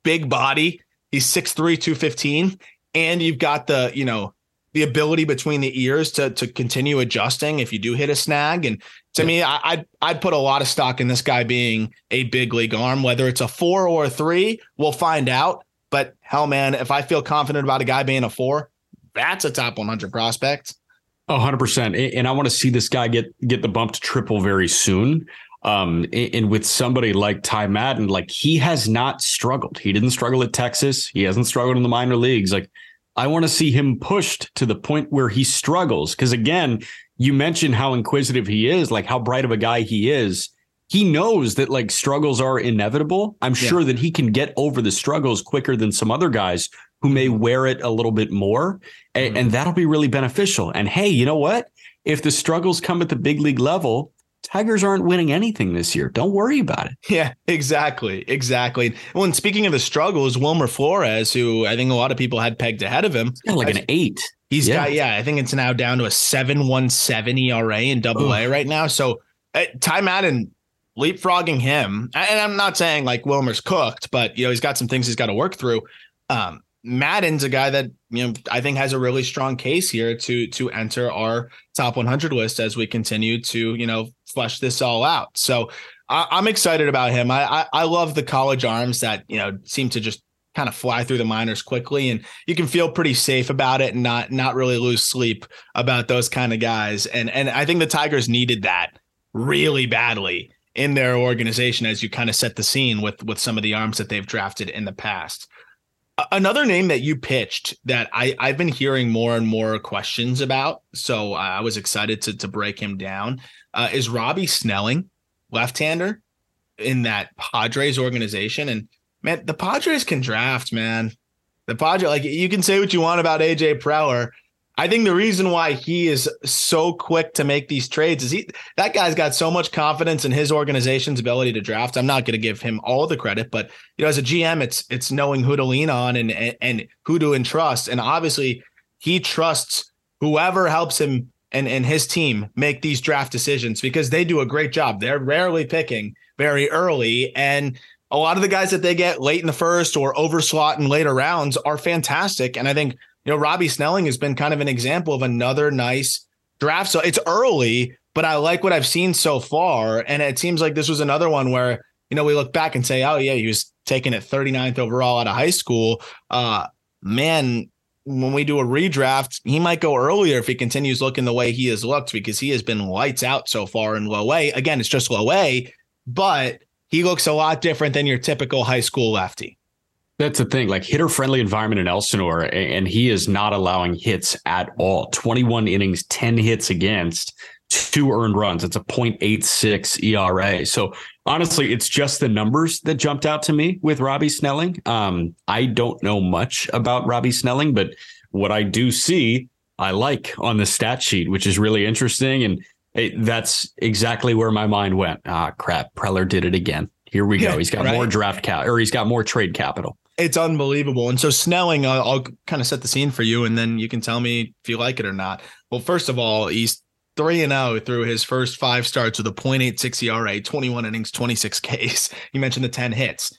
Big body. He's 6'3, 215 and you've got the, you know, the ability between the ears to to continue adjusting if you do hit a snag. And to yeah. me, I, I'd I'd put a lot of stock in this guy being a big league arm, whether it's a four or a three, we'll find out. But hell, man, if I feel confident about a guy being a four, that's a top 100 prospect. hundred percent. And I want to see this guy get get the bump to triple very soon. Um, and with somebody like Ty Madden, like he has not struggled. He didn't struggle at Texas. He hasn't struggled in the minor leagues. Like I want to see him pushed to the point where he struggles. Because again, you mentioned how inquisitive he is, like how bright of a guy he is. He knows that like struggles are inevitable. I'm yeah. sure that he can get over the struggles quicker than some other guys who may mm-hmm. wear it a little bit more. Mm-hmm. And that'll be really beneficial. And hey, you know what? If the struggles come at the big league level, Tigers aren't winning anything this year. Don't worry about it. Yeah, exactly. Exactly. Well, and speaking of the struggles, Wilmer Flores, who I think a lot of people had pegged ahead of him, like an eight. He's yeah. got, yeah, I think it's now down to a 717 ERA in double A right now. So uh, Ty Madden leapfrogging him, and I'm not saying like Wilmer's cooked, but you know, he's got some things he's got to work through. Um, Madden's a guy that you know I think has a really strong case here to to enter our top 100 list as we continue to you know flesh this all out. So I, am excited about him. I, I I love the college arms that you know seem to just kind of fly through the minors quickly, and you can feel pretty safe about it and not not really lose sleep about those kind of guys. And and I think the Tigers needed that really badly in their organization as you kind of set the scene with with some of the arms that they've drafted in the past. Another name that you pitched that I, I've been hearing more and more questions about, so I was excited to, to break him down, uh, is Robbie Snelling, left-hander in that Padres organization. And man, the Padres can draft, man. The Padres, like you can say what you want about AJ Preller, I think the reason why he is so quick to make these trades is he that guy's got so much confidence in his organization's ability to draft. I'm not going to give him all the credit, but you know, as a GM, it's it's knowing who to lean on and and, and who to entrust. And obviously, he trusts whoever helps him and and his team make these draft decisions because they do a great job. They're rarely picking very early and a lot of the guys that they get late in the first or overslot in later rounds are fantastic. And I think you know, Robbie Snelling has been kind of an example of another nice draft. So it's early, but I like what I've seen so far. And it seems like this was another one where, you know, we look back and say, oh, yeah, he was taken at 39th overall out of high school. Uh, man, when we do a redraft, he might go earlier if he continues looking the way he has looked because he has been lights out so far in low A. Again, it's just low A, but he looks a lot different than your typical high school lefty. That's the thing, like hitter friendly environment in Elsinore, and he is not allowing hits at all. 21 innings, 10 hits against, two earned runs. It's a 0.86 ERA. So honestly, it's just the numbers that jumped out to me with Robbie Snelling. Um, I don't know much about Robbie Snelling, but what I do see, I like on the stat sheet, which is really interesting. And it, that's exactly where my mind went. Ah, crap. Preller did it again. Here we go. He's got right? more draft cap or he's got more trade capital. It's unbelievable. And so Snelling, I'll, I'll kind of set the scene for you, and then you can tell me if you like it or not. Well, first of all, he's 3 and 0 through his first five starts with a 0.86 ERA, 21 innings, 26 Ks. [laughs] You mentioned the 10 hits.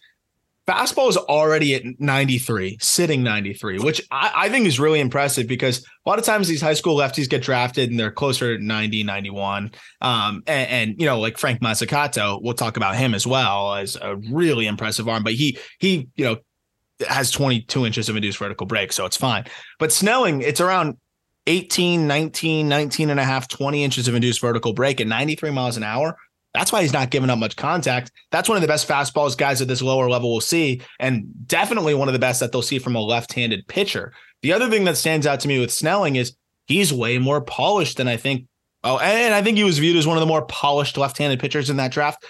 Fastball is already at 93, sitting 93, which I, I, think is really impressive because a lot of times these high school lefties get drafted and they're closer to 90, 91. Um, and, and, you know, like Frank Mozzicato, we'll talk about him as well as a really impressive arm, but he, he, you know, has 22 inches of induced vertical break, so it's fine. But Snelling, it's around 18, 19, 19 and a half, 20 inches of induced vertical break at 93 miles an hour. That's why he's not giving up much contact. That's one of the best fastballs guys at this lower level will see, and definitely one of the best that they'll see from a left handed pitcher. The other thing that stands out to me with Snelling is he's way more polished than I think. Oh, and I think he was viewed as one of the more polished left handed pitchers in that draft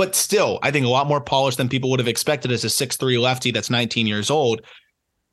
but still, I think a lot more polished than people would have expected as a six-three lefty that's 19 years old.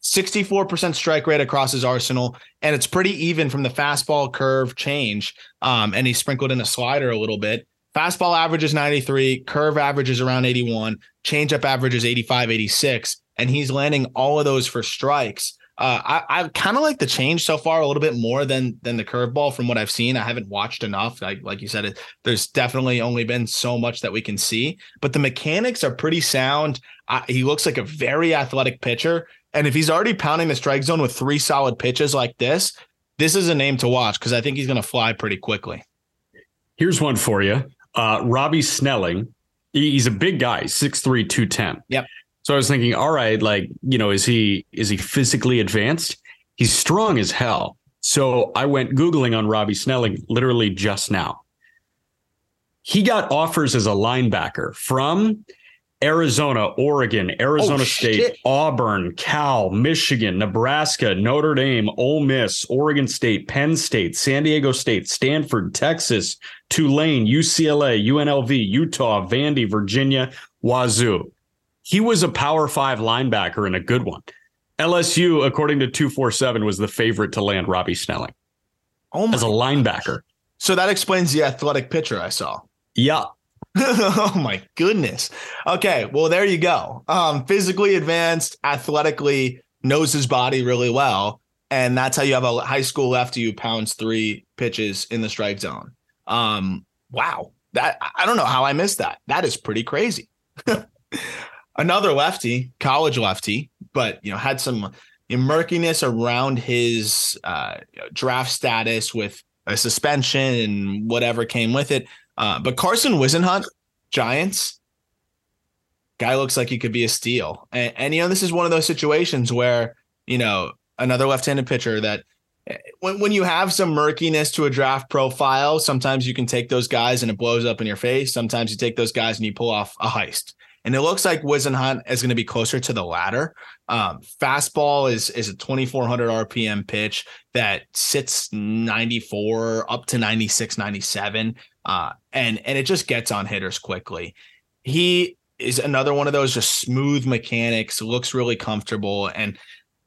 64% strike rate across his arsenal, and it's pretty even from the fastball curve change. Um, and he sprinkled in a slider a little bit. Fastball average is 93, curve average is around 81, changeup average is 85, 86, and he's landing all of those for strikes. Uh, I, I kind of like the change so far a little bit more than than the curveball from what I've seen. I haven't watched enough. Like like you said, it, there's definitely only been so much that we can see, but the mechanics are pretty sound. Uh, he looks like a very athletic pitcher, and if he's already pounding the strike zone with three solid pitches like this, this is a name to watch because I think he's going to fly pretty quickly. Here's one for you, uh, Robbie Snelling. He's a big guy, 6'3", 210. Yep. So I was thinking, all right, like, you know, is he is he physically advanced? He's strong as hell. So I went Googling on Robbie Snelling literally just now. He got offers as a linebacker from Arizona, Oregon, Arizona oh, State, shit. Auburn, Cal, Michigan, Nebraska, Notre Dame, Ole Miss, Oregon State, Penn State, San Diego State, Stanford, Texas, Tulane, UCLA, UNLV, Utah, Vandy, Virginia, Wazoo. He was a power five linebacker and a good one. LSU, according to 247, was the favorite to land Robbie Snelling oh as a linebacker. So that explains the athletic pitcher I saw. Yeah. [laughs] oh my goodness. Okay, well there you go. Um, physically advanced, athletically knows his body really well, and that's how you have a high school lefty who pounds three pitches in the strike zone. Um, wow, that I don't know how I missed that. That is pretty crazy. [laughs] Another lefty, college lefty, but you know had some murkiness around his uh, draft status with a suspension and whatever came with it. Uh, but Carson Whisenhunt, Giants, guy looks like he could be a steal. And, and, you know, this is one of those situations where, you know, another left handed pitcher that eh, when, when you have some murkiness to a draft profile, sometimes you can take those guys and it blows up in your face. Sometimes you take those guys and you pull off a heist. And it looks like Whisenhunt is going to be closer to the latter. Um, fastball is is a 2400 RPM pitch that sits 94 up to 96, 97. Uh, and and it just gets on hitters quickly. He is another one of those just smooth mechanics, looks really comfortable, and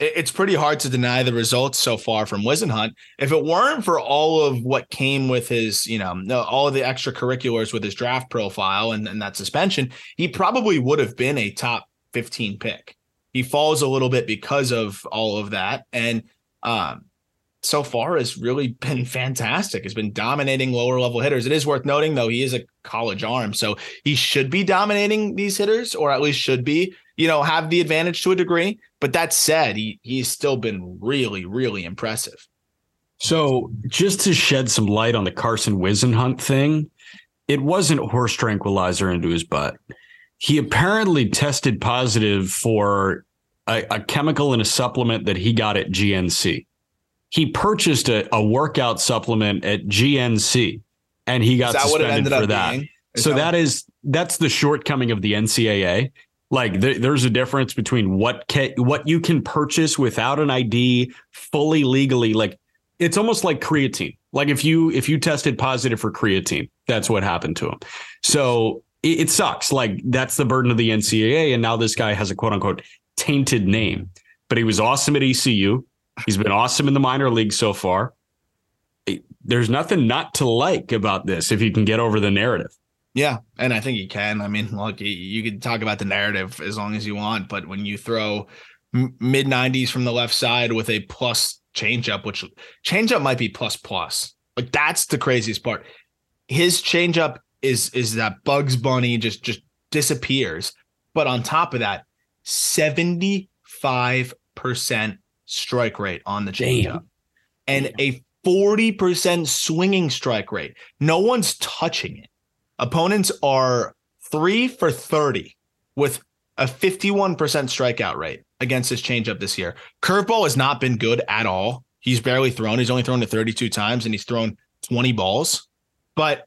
it's pretty hard to deny the results so far from Whisenhunt. If it weren't for all of what came with his, you know, all of the extracurriculars with his draft profile and, and that suspension, he probably would have been a top 15 pick. He falls a little bit because of all of that, and um, so far has really been fantastic. Has been dominating lower level hitters. It is worth noting though he is a college arm, so he should be dominating these hitters, or at least should be, you know, have the advantage to a degree. But that said, he he's still been really, really impressive. So just to shed some light on the Carson Whisenhunt thing, it wasn't horse tranquilizer into his butt. He apparently tested positive for a, a chemical in a supplement that he got at GNC he purchased a, a workout supplement at GNC and he got suspended for that. So that, is that's the shortcoming of the NCAA. Like th- there's a difference between what ca- what you can purchase without an ID fully legally. Like it's almost like creatine. Like if you if you tested positive for creatine, that's what happened to him. So it, it sucks. Like that's the burden of the NCAA, and now this guy has a quote unquote tainted name. But he was awesome at ECU. He's been awesome in the minor league so far. There's nothing not to like about this if you can get over the narrative. Yeah, and I think he can. I mean, look, you can talk about the narrative as long as you want, but when you throw mid 90s from the left side with a plus changeup, which changeup might be plus plus, like that's the craziest part. His changeup is is that Bugs Bunny just just disappears, but on top of that, 75 percent strike rate on the changeup and a 40% swinging strike rate. No one's touching it. Opponents are three for 30 with a 51% strikeout rate against his changeup this year. Curveball has not been good at all. He's barely thrown. He's only thrown it 32 times and he's thrown 20 balls. But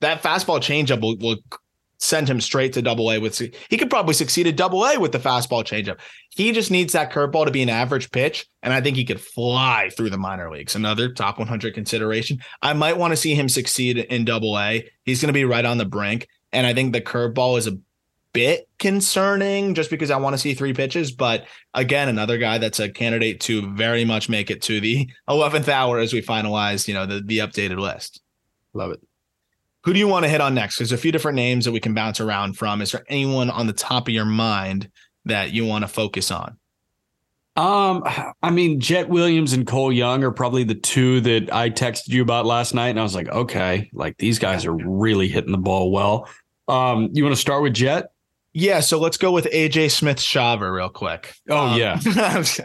that fastball changeup will, will send him straight to double A with he could probably succeed at double A with the fastball changeup. He just needs that curveball to be an average pitch, and I think he could fly through the minor leagues. Another top 100 consideration. I might want to see him succeed in double A. He's going to be right on the brink, and I think the curveball is a bit concerning just because I want to see three pitches. But again, another guy that's a candidate to very much make it to the [laughs] 11th hour as we finalize, you know, the, the updated list. Love it. Who do you want to hit on next? There's a few different names that we can bounce around from. Is there anyone on the top of your mind that you want to focus on? Um, I mean, Jett Williams and Cole Young are probably the two that I texted you about last night, and I was like, okay, like these guys are really hitting the ball well. Um, you want to start with Jett? Yeah, so let's go with AJ Smith Shawver real quick. Oh um, yeah, [laughs]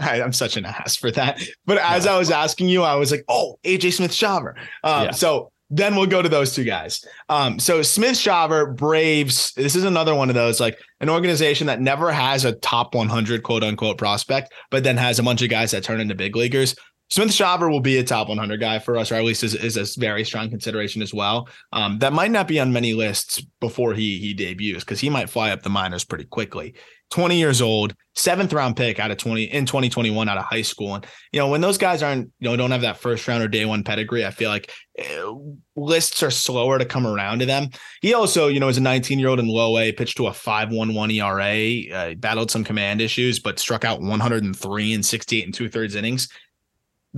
I'm such an ass for that. But as yeah. I was asking you, I was like, oh, AJ Smith Shawver. Um, yeah. So then we'll go to those two guys. Um, so Smith Shawver Braves. This is another one of those, like an organization that never has a top 100 quote unquote prospect, but then has a bunch of guys that turn into big leaguers. Smith Shawver will be a top 100 guy for us, or at least is, is a very strong consideration as well. Um, that might not be on many lists before he he debuts because he might fly up the minors pretty quickly. 20 years old, seventh round pick out of 20 in 2021 out of high school. And, you know, when those guys aren't, you know, don't have that first round or day one pedigree, I feel like uh, lists are slower to come around to them. He also, you know, is a 19 year old in low A, pitched to a 5.11 ERA, uh, battled some command issues, but struck out 103 in 68 and two thirds innings.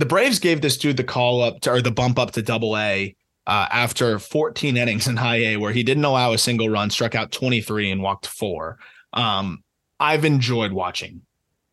The Braves gave this dude the call up to, or the bump up to double A uh, after 14 innings in high A, where he didn't allow a single run, struck out 23 and walked four. Um, I've enjoyed watching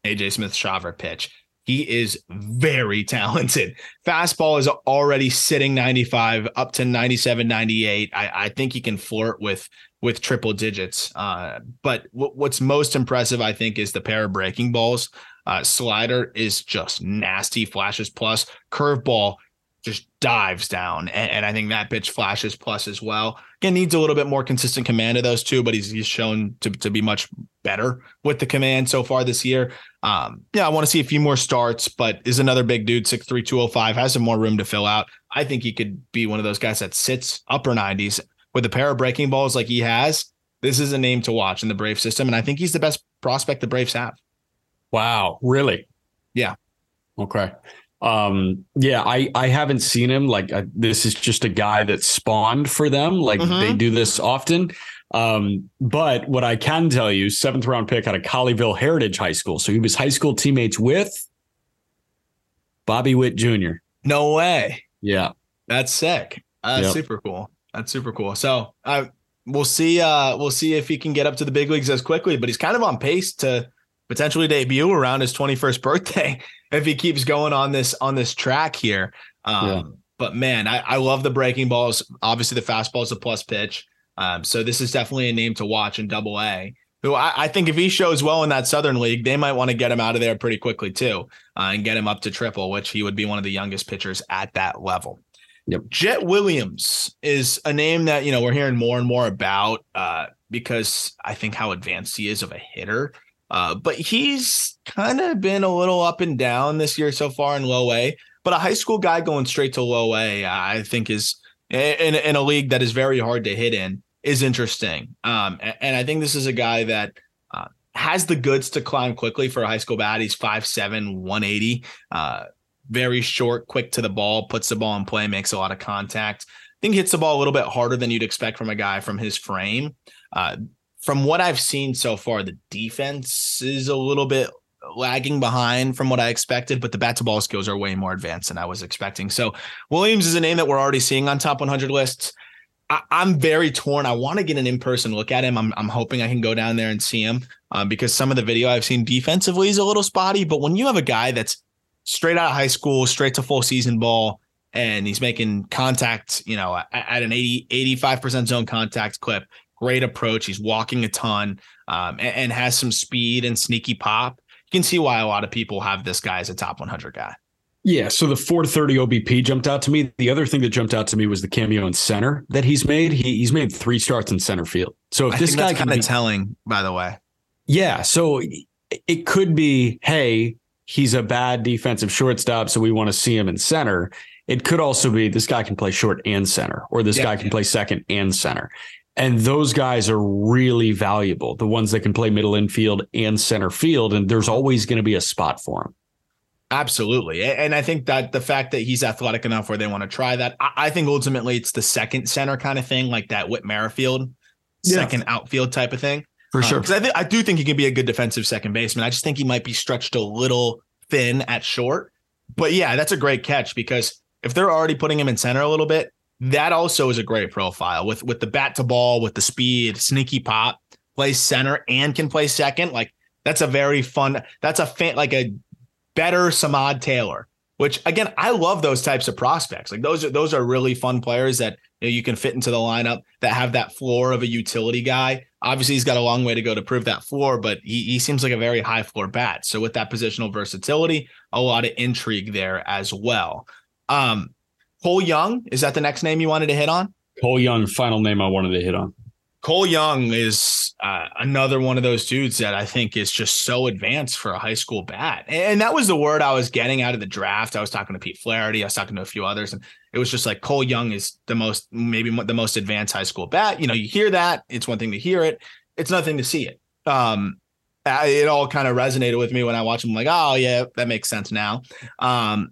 AJ Smith Shawver pitch. He is very [laughs] talented. Fastball is already sitting 95 up to 97, 98. I, I think he can flirt with with triple digits. Uh, but w- what's most impressive, I think, is the pair of breaking balls. Uh, slider is just nasty, flashes plus. Curveball just dives down. And, and, I think that pitch flashes plus as well. Again, needs a little bit more consistent command of those two, but he's, he's shown to, to be much better with the command so far this year. Um, yeah, I want to see a few more starts, but is another big dude, 6'3, 205, has some more room to fill out. I think he could be one of those guys that sits upper 90s with a pair of breaking balls like he has. This is a name to watch in the Brave system. And I think he's the best prospect the Braves have. Wow. Really? Yeah. Okay. Um, yeah, I I haven't seen him. Like uh, this is just a guy that spawned for them. Like mm-hmm. they do this often. Um, but what I can tell you, seventh round pick out of Colleyville Heritage High School. So he was high school teammates with Bobby Witt Jr. No way. Yeah, that's sick. That's yep. super cool. That's super cool. So I we'll see. Uh, we'll see if he can get up to the big leagues as quickly. But he's kind of on pace to potentially debut around his 21st birthday [laughs] if he keeps going on this on this track here. Um, yeah. But man, I, I love the breaking balls. Obviously, the fastball is a plus pitch. Um, so this is definitely a name to watch in Double A. Who I, I, think if he shows well in that Southern League, they might want to get him out of there pretty quickly too, uh, and get him up to triple, which he would be one of the youngest pitchers at that level. Yep. Jett Williams is a name that you know we're hearing more and more about uh, because I think how advanced he is of a hitter. Uh, but he's kind of been a little up and down this year so far in low A. But a high school guy going straight to low A, I think is in, in a league that is very hard to hit in is interesting. Um, and, and, I think this is a guy that uh, has the goods to climb quickly for a high school bat. He's 5'7, 180, uh, very short, quick to the ball, puts the ball in play, makes a lot of contact. I think hits the ball a little bit harder than you'd expect from a guy from his frame. Uh, from what I've seen so far, the defense is a little bit lagging behind from what I expected, but the bat to ball skills are way more advanced than I was expecting. So Williams is a name that we're already seeing on top 100 lists. I, am very torn. I want to get an in person look at him. I'm, I'm hoping I can go down there and see him um, because some of the video I've seen defensively is a little spotty. But when you have a guy that's straight out of high school, straight to full season ball, and he's making contact, you know, at, at an 80, 85% zone contact clip, great approach. He's walking a ton um, and, and, has some speed and sneaky pop. You can see why a lot of people have this guy as a top 100 guy. Yeah, so the 430 OBP jumped out to me. The other thing that jumped out to me was the cameo in center that he's made. He, he's made three starts in center field. So if I this guy kind of telling, by the way. Yeah, so it could be, hey, he's a bad defensive shortstop, so we want to see him in center. It could also be this guy can play short and center, or this yeah, guy can play second and center. And those guys are really valuable, the ones that can play middle infield and center field. And there's always going to be a spot for them. Absolutely. And I think that the fact that he's athletic enough where they want to try that, I think ultimately it's the second center kind of thing, like that Whit Merrifield second yeah. outfield type of thing. For sure. Because um, I, th- I do think he can be a good defensive second baseman. I just think he might be stretched a little thin at short. But yeah, that's a great catch because if they're already putting him in center a little bit, that also is a great profile with with the bat to ball, with the speed, sneaky pop, plays center and can play second. Like that's a very fun. That's a fan like a better Samad Taylor. Which again, I love those types of prospects. Like those are those are really fun players that you, know, you can fit into the lineup that have that floor of a utility guy. Obviously, he's got a long way to go to prove that floor, but he, he seems like a very high floor bat. So with that positional versatility, a lot of intrigue there as well. Um, Cole Young, is that the next name you wanted to hit on? Cole Young, final name I wanted to hit on. Cole Young is uh, another one of those dudes that I think is just so advanced for a high school bat. And that was the word I was getting out of the draft. I was talking to Pete Flaherty, I was talking to a few others, and it was just like Cole Young is the most, maybe the most advanced high school bat. You know, you hear that, it's one thing to hear it, it's nothing to see it. Um, it all kind of resonated with me when I watched him. I'm like, oh yeah, that makes sense now. Um,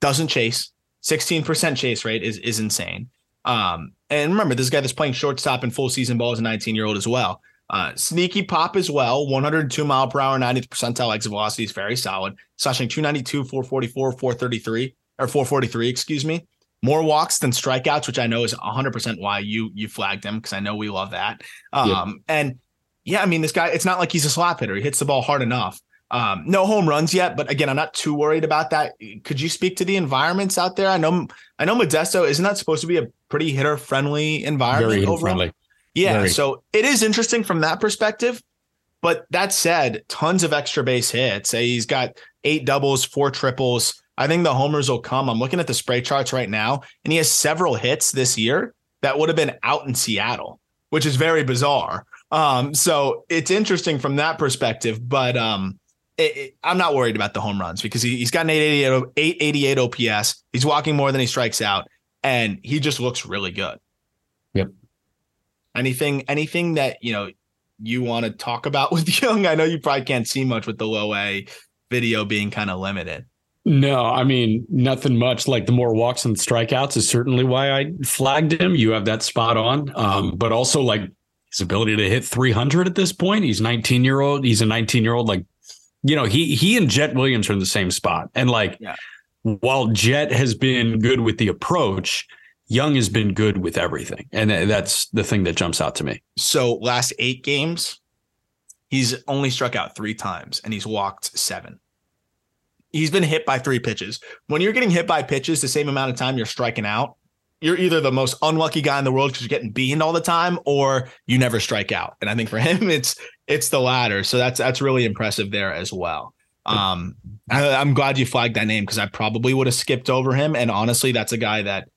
doesn't chase, 16% chase rate is is insane. Um, and remember, this guy that's playing shortstop in full season ball is a 19 year old as well. Uh, sneaky pop as well, 102 mile per hour, 90th percentile exit velocity is very solid. Slashing 292, 444, 433, or 443, excuse me. more walks than strikeouts, which I know is 100% why you you flagged him because I know we love that. Um, yep. And yeah, I mean, this guy, it's not like he's a slap hitter. He hits the ball hard enough. Um, no home runs yet, but again, I'm not too worried about that. Could you speak to the environments out there? I know, I know Modesto isn't that supposed to be a pretty hitter friendly environment? Very friendly. Yeah, Very. so it is interesting from that perspective. But that said, tons of extra base hits. He's got eight doubles, four triples. I think the homers will come. I'm looking at the spray charts right now, and he has several hits this year that would have been out in Seattle, which is very bizarre. Um, so it's interesting from that perspective, but um, it, it, I'm not worried about the home runs because he, has got an 888, 888 OPS. He's walking more than he strikes out, and he just looks really good. Yep. Anything, anything that you know you want to talk about [laughs] with Young? I know you probably can't see much with the low A video being kind of limited. No, I mean nothing much. Like the more walks and strikeouts is certainly why I flagged him. You have that spot on, um, but also like his ability to hit 300 at this point. He's 19 year old. He's a 19 year old. Like, you know, he he and Jett Williams are in the same spot. And like, yeah. while Jett has been good with the approach, Young has been good with everything, and that's the thing that jumps out to me. So last eight games, he's only struck out three times, and he's walked seven he's been hit by three pitches. When you're getting hit by pitches the same amount of time you're striking out, you're either the most unlucky guy in the world because you're getting beamed all the time, or you never strike out. And I think for [laughs] him, it's it's the latter. So that's that's really impressive there as well. Um, I, am glad you flagged that name because I probably would have skipped over him. And honestly, that's a guy that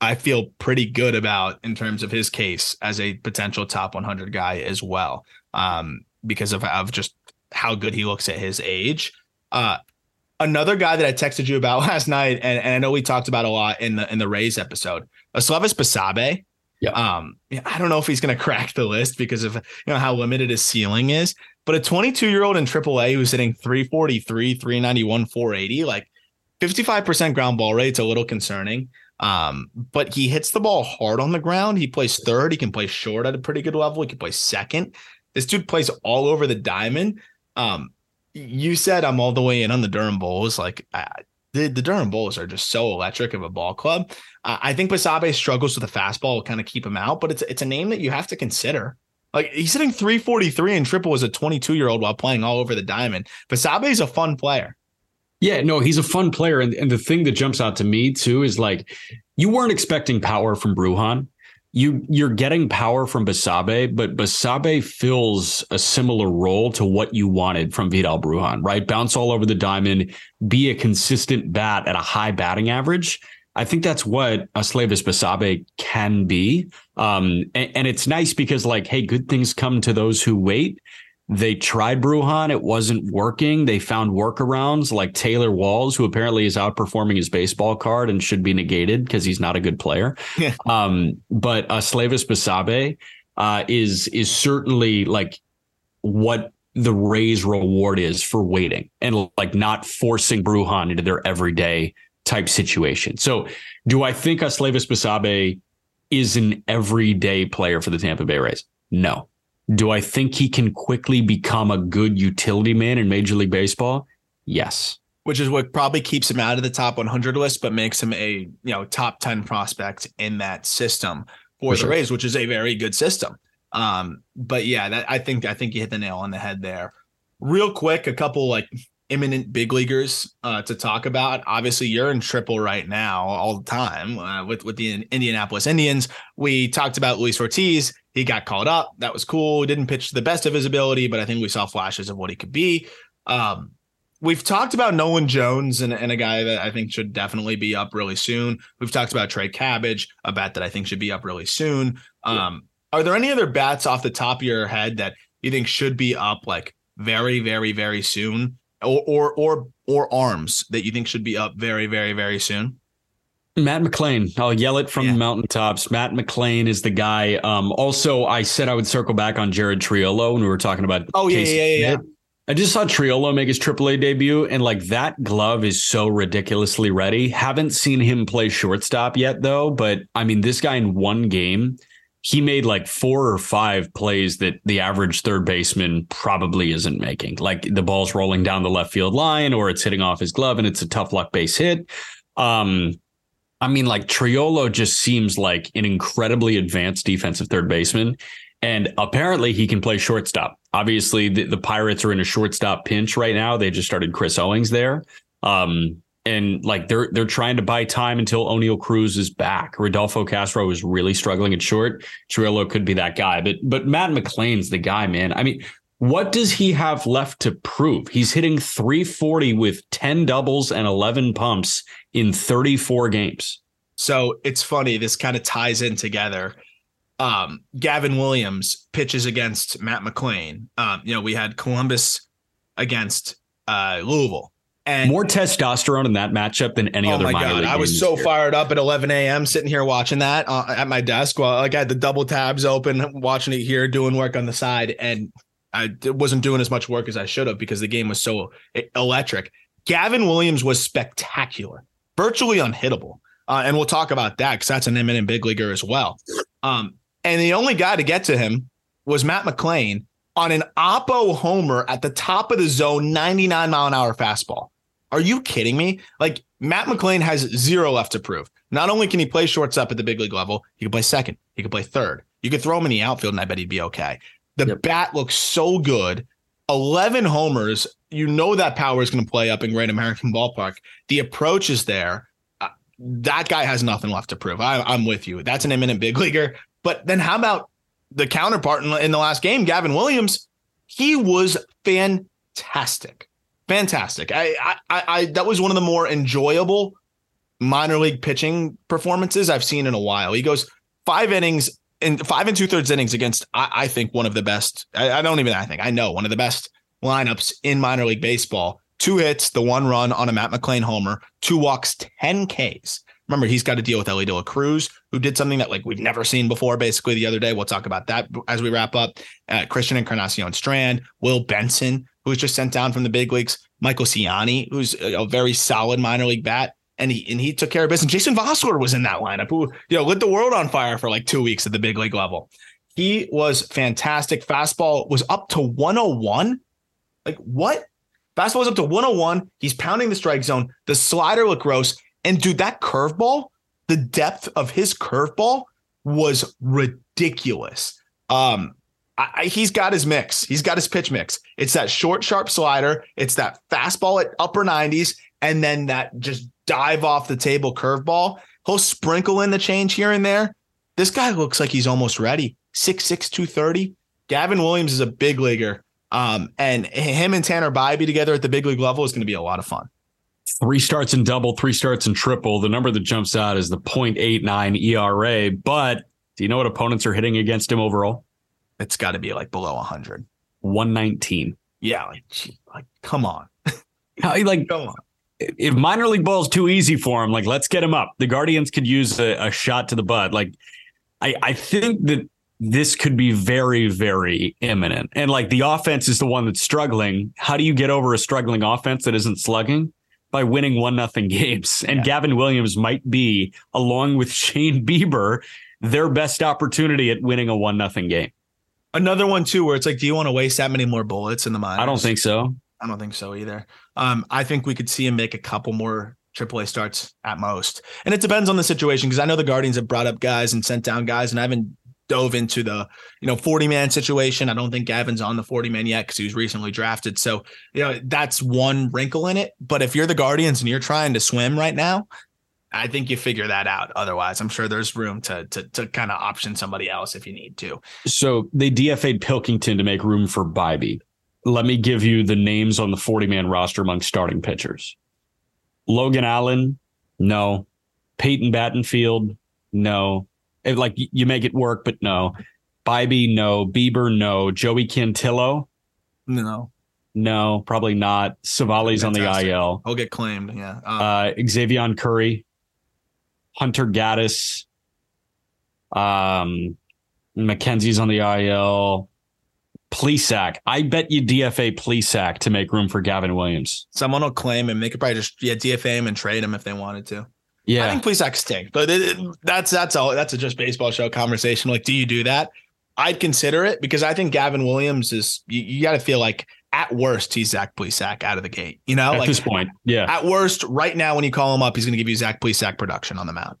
I feel pretty good about in terms of his case as a potential top 100 guy as well, um, because of, of just how good he looks at his age. Uh, another guy that I texted you about [laughs] last night, and, and I know we talked about a lot in the in the Rays episode, Osleivis Basabe. Yeah. Um, I don't know if he's going [laughs] to crack the list because of you know how limited his ceiling is. But a 22 year old in AAA who's hitting 343, 391, 480, like 55% ground ball rate, it's a little concerning. Um, but he hits the ball hard on the ground. He plays third. He can play short at a pretty good level. He can play second. This dude plays all over the diamond. Um, you said I'm all the way in on the Durham Bulls. Like uh, the, the Durham Bulls are just so electric of a ball club. I think Basabe struggles with the fastball will kind of keep him out, but it's it's a name that you have to consider. Like he's hitting 343 and triple as a 22 year old while playing all over the diamond. Basabe is a fun player. Yeah, no, he's a fun player. And, and the thing that jumps out to me too is like you weren't expecting power from Bruján you you're getting power from Basabe, but Basabe fills a similar role to what you wanted from Vidal Bruján, right? Bounce all over the diamond, be a consistent bat at a high batting average. I think that's what Osleivis Basabe can be. Um, and, and it's nice because like, hey, good things come to those who wait. They tried Bruján, it wasn't working. They found workarounds like Taylor Walls, who apparently is outperforming his baseball card and should be negated because he's not a good player. [laughs] Um, but uh, Slavis Basabe uh, is is certainly like what the Rays reward is for waiting and like not forcing Bruján into their everyday type situation. So, do I think Osleivis Basabe is an everyday player for the Tampa Bay Rays? No. Do I think he can quickly become a good utility man in Major League Baseball? Yes. Which is what probably keeps him out of the top 100 list, but makes him a you know top 10 prospect in that system for, for the sure. Rays, which is a very good system. Um, but yeah, that I think I think you hit the nail on the head there. Real quick, a couple like imminent big leaguers uh, to talk about. Obviously, you're in triple right now all the time uh, with with the Indianapolis Indians. We talked about Luis Ortiz. He got called up. That was cool. Didn't pitch to the best of his ability, but I think we saw flashes of what he could be. Um, we've talked about Nolan Jones and, and, a guy that I think should definitely be up really soon. We've talked about Trey Cabbage, a bat that I think should be up really soon. Um, yeah. Are there any other bats off the top of your head that you think should be up like very, very, very soon? or or or or arms that you think should be up very, very, very soon? Matt McLain. I'll yell it from yeah. the mountaintops. Matt McLain is the guy. Um, also, I said I would circle back on Jared Triolo when we were talking about. Oh yeah, yeah, yeah, yeah. I just saw Triolo make his AAA debut, and like that glove is so ridiculously ready. Haven't seen him play shortstop yet, though. But I mean, this guy in one game he made like four or five plays that the average third baseman probably isn't making. Like the ball's rolling down the left field line or it's hitting off his glove and it's a tough luck base hit. Um, I mean, like Triolo just seems like an incredibly advanced defensive third baseman. And apparently he can play shortstop. Obviously, the, the Pirates are in a shortstop pinch right now. They just started Chris Owings there. Um, and like they're they're trying to buy time until Oneil Cruz is back. Rodolfo Castro is really struggling at short. Triolo could be that guy, but but Matt McLain's the guy, man. I mean, what does he have left to prove? He's hitting 340 with 10 doubles and 11 pumps in 34 games. So it's funny. This kind of ties in together. Um, Gavin Williams pitches against Matt McLain. Um, you know, we had Columbus against uh, Louisville. And more testosterone in that matchup than any oh other. Oh my god! I was so fired up at 11 a.m. sitting here watching that uh, at my desk while like I had the double tabs open, watching it here, doing work on the side, and I wasn't doing as much work as I should have because the game was so electric. Gavin Williams was spectacular, virtually unhittable, uh, and we'll talk about that because that's an eminent big leaguer as well. Um, and the only guy to get to him was Matt McLain on an Oppo homer at the top of the zone, 99 mile an hour fastball. Are you kidding me? Like Matt McLain has zero left to prove. Not only can he play shortstop at the big league level, he can play second, he can play third. You could throw him in the outfield, and I bet he'd be okay. The yep. bat looks so good. 11 homers. You know that power is going to play up in Great American Ballpark. The approach is there. Uh, that guy has nothing left to prove. I, I'm with you. That's an imminent big leaguer. But then how about the counterpart in, in the last game, Gavin Williams? He was fantastic fantastic. I, I, I, that was one of the more enjoyable minor league pitching performances I've seen in a while. He goes five innings in five and two thirds innings against, I, I think one of the best. I, I, don't even. I think I know one of the best lineups in minor league baseball. Two hits, the one run on a Matt McLain homer, two walks, ten Ks. Remember, he's got to deal with Elly De La Cruz, who did something that like we've never seen before. Basically, the other day, we'll talk about that as we wrap up. Uh, Christian Encarnacion Strand, Will Benson, who was just sent down from the big leagues, Michael Siani, who's a, a very solid minor league bat, and he and he took care of business. Jason Vosler was in that lineup, who you know lit the world on fire for like two weeks at the big league level. He was fantastic. Fastball was up to 101. Like what? Fastball was up to 101. He's pounding the strike zone. The slider looked gross. And dude, that curveball, the depth of his curveball was ridiculous. Um, I, I, he's got his mix. He's got his pitch mix. It's that short, sharp slider. It's that fastball at upper 90s, and then that just dive off the table curveball. He'll sprinkle in the change here and there. This guy looks like he's almost ready. 6'6, 230. Gavin Williams is a big leaguer. Um, and him and Tanner Bibee together at the big league level is going to be a lot of fun. Three starts in double, three starts in triple. The number that jumps out is the 0.89 ERA. But do you know what opponents are hitting against him overall? It's got to be like below 100. 119. Yeah, like, like come on. [laughs] How, like, come on. If minor league ball is too easy for him, like let's get him up. The Guardians could use a, a shot to the butt. Like, I, I think that this could be very, very imminent. And like the offense is the one that's struggling. How do you get over a struggling offense that isn't slugging? By winning one nothing [laughs] games. And yeah. Gavin Williams might be, along with [laughs] Shane Bieber, their best opportunity at winning a one nothing game. Another one too, where it's like, do you want to waste that many more bullets in the minors? I don't think so. I don't think so either. Um, I think we could see him make a couple more AAA starts at most, and it depends on the situation. Because I know the Guardians have brought up guys and sent down guys, and I haven't dove into the you know 40 man situation. I don't think Gavin's on the 40 man yet because he was recently drafted. So you know that's one wrinkle in it. But if you're the Guardians and you're trying to swim right now, I think you figure that out. Otherwise, I'm sure there's room to to to kind of option somebody else if you need to. So they DFA'd Pilkington to make room for Bibee. Let me give you the names on the 40 man roster among starting pitchers. Logan Allen, no. Peyton Battenfield, no. It, like you make it work, but no. Bibee, no. Bieber, no. Joey Cantillo, no. No, probably not. Civale's on the IL. He'll get claimed. Yeah. Um, uh, Xzavion Curry, Hunter Gaddis, um, McKenzie's on the IL. Plesac. I bet you DFA Plesac to make room for Gavin Williams. Someone will claim him. They could probably just yeah DFA him and trade him if they wanted to. Yeah, I think Plesac stinks, but it, it, that's that's all. That's a just baseball show conversation. Like, do you do that? I'd consider it because I think Gavin Williams is. You, you got to feel like at worst, he's Zach Plesac out of the gate. You know, at like this point, yeah. At worst, right now when you call him up, he's going to give you Zach Plesac production on the mound.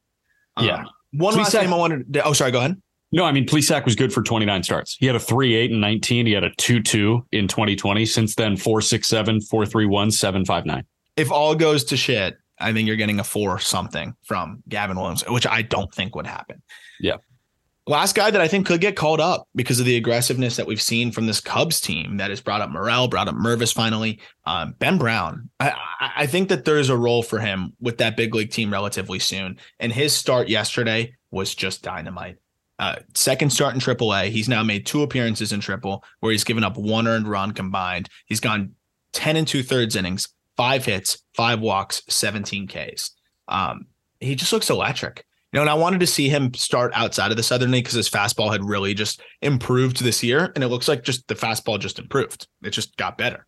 Yeah. Um, one last name I wanted. To, oh, sorry. Go ahead. No, I mean Plesac was good for 29 starts. He had a 3-8 and 19. He had a 2-2 in 2020. Since then, 4-6-7, 4-3-1, 7-5-9. If all goes to shit, I think you're getting a four something from Gavin Williams, which I don't think would happen. Yeah. Last guy that I think could get called up because of the aggressiveness that we've seen from this Cubs team that has brought up Morel, brought up Mervis finally. Um, ben Brown. I, I- I think that there's a role for him with that big league team relatively soon. And his start yesterday was just dynamite. Uh, second start in AAA. He's now made two appearances in Triple where he's given up one earned run combined. He's gone 10 and two thirds innings, five hits, five walks, 17 Ks. Um, he just looks electric. You know, and I wanted to see him start outside of the Southern League because his fastball had really just improved this year. And it looks like just the fastball just improved. It just got better.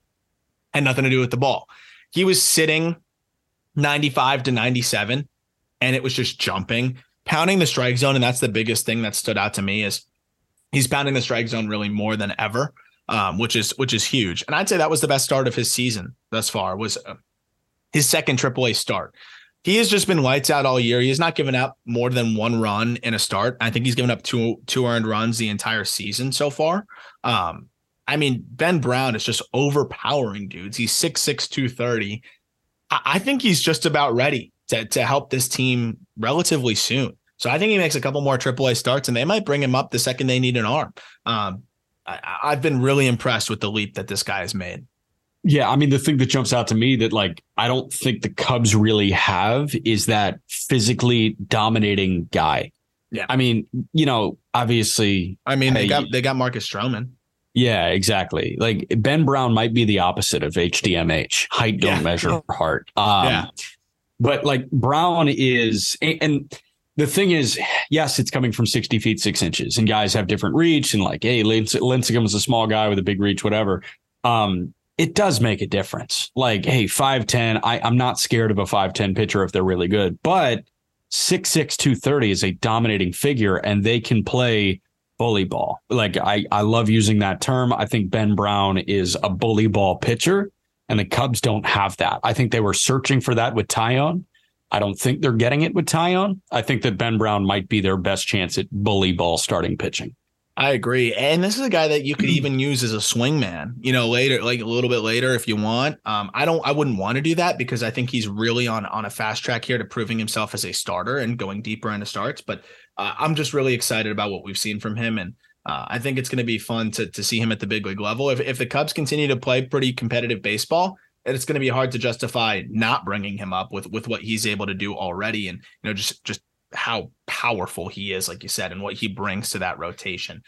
Had nothing to do with the ball. He was sitting 95 to 97, and it was just jumping, pounding the strike zone. And that's the biggest thing that stood out to me is he's pounding the strike zone really more than ever. Um, which is which is huge, and I'd say that was the best start of his season thus far. Was uh, his second AAA start. He has just been lights out all year. He has not given up more than one run in a start. I think he's given up two two earned runs the entire season so far. Um, I mean, Ben Brown is just overpowering dudes. He's 6'6, 230. I, I think he's just about ready to, to help this team relatively soon. So I think he makes a couple more AAA starts and they might bring him up the second they need an arm. Um, I, I've been really impressed with the leap that this guy has made. Yeah, I mean the thing that jumps out to me that like I don't think the Cubs really have is that physically dominating guy. Yeah. I mean, you know, obviously I mean, they Hey, got they got Marcus Stroman. Yeah, exactly. Like Ben Brown might be the opposite of HDMH. Height don't Yeah. measure heart. Um, Yeah. But like Brown is, and the thing is, yes, it's coming from 60 feet, six inches, and guys have different reach. And like, hey, Lins- Lincecum is a small guy with a big reach, whatever. Um, it does make a difference. Like, hey, 5'10, I, I'm not scared of a 5'10 pitcher if they're really good, but 6'6, 230 is a dominating figure, and they can play bully ball. Like I, I love using that term. I think Ben Brown is a bully ball pitcher, and the Cubs don't have that. I think they were searching for that with Taillon. I don't think they're getting it with Taillon. I think that Ben Brown might be their best chance at bully ball starting pitching. I agree. And this is a guy that you could [clears throat] even use as a swing man, you know, later, like a little bit later if you want. Um, I don't I wouldn't want to do that because I think he's really on on a fast track here to proving himself as a starter and going deeper into starts. But uh, I'm just really excited about what we've seen from him. And uh, I think it's going to be fun to to see him at the big league level. If if the Cubs continue to play pretty competitive baseball, it's going to be hard to justify not bringing him up with with what he's able to do already, and you know just just how powerful he is, like you said, and what he brings to that rotation.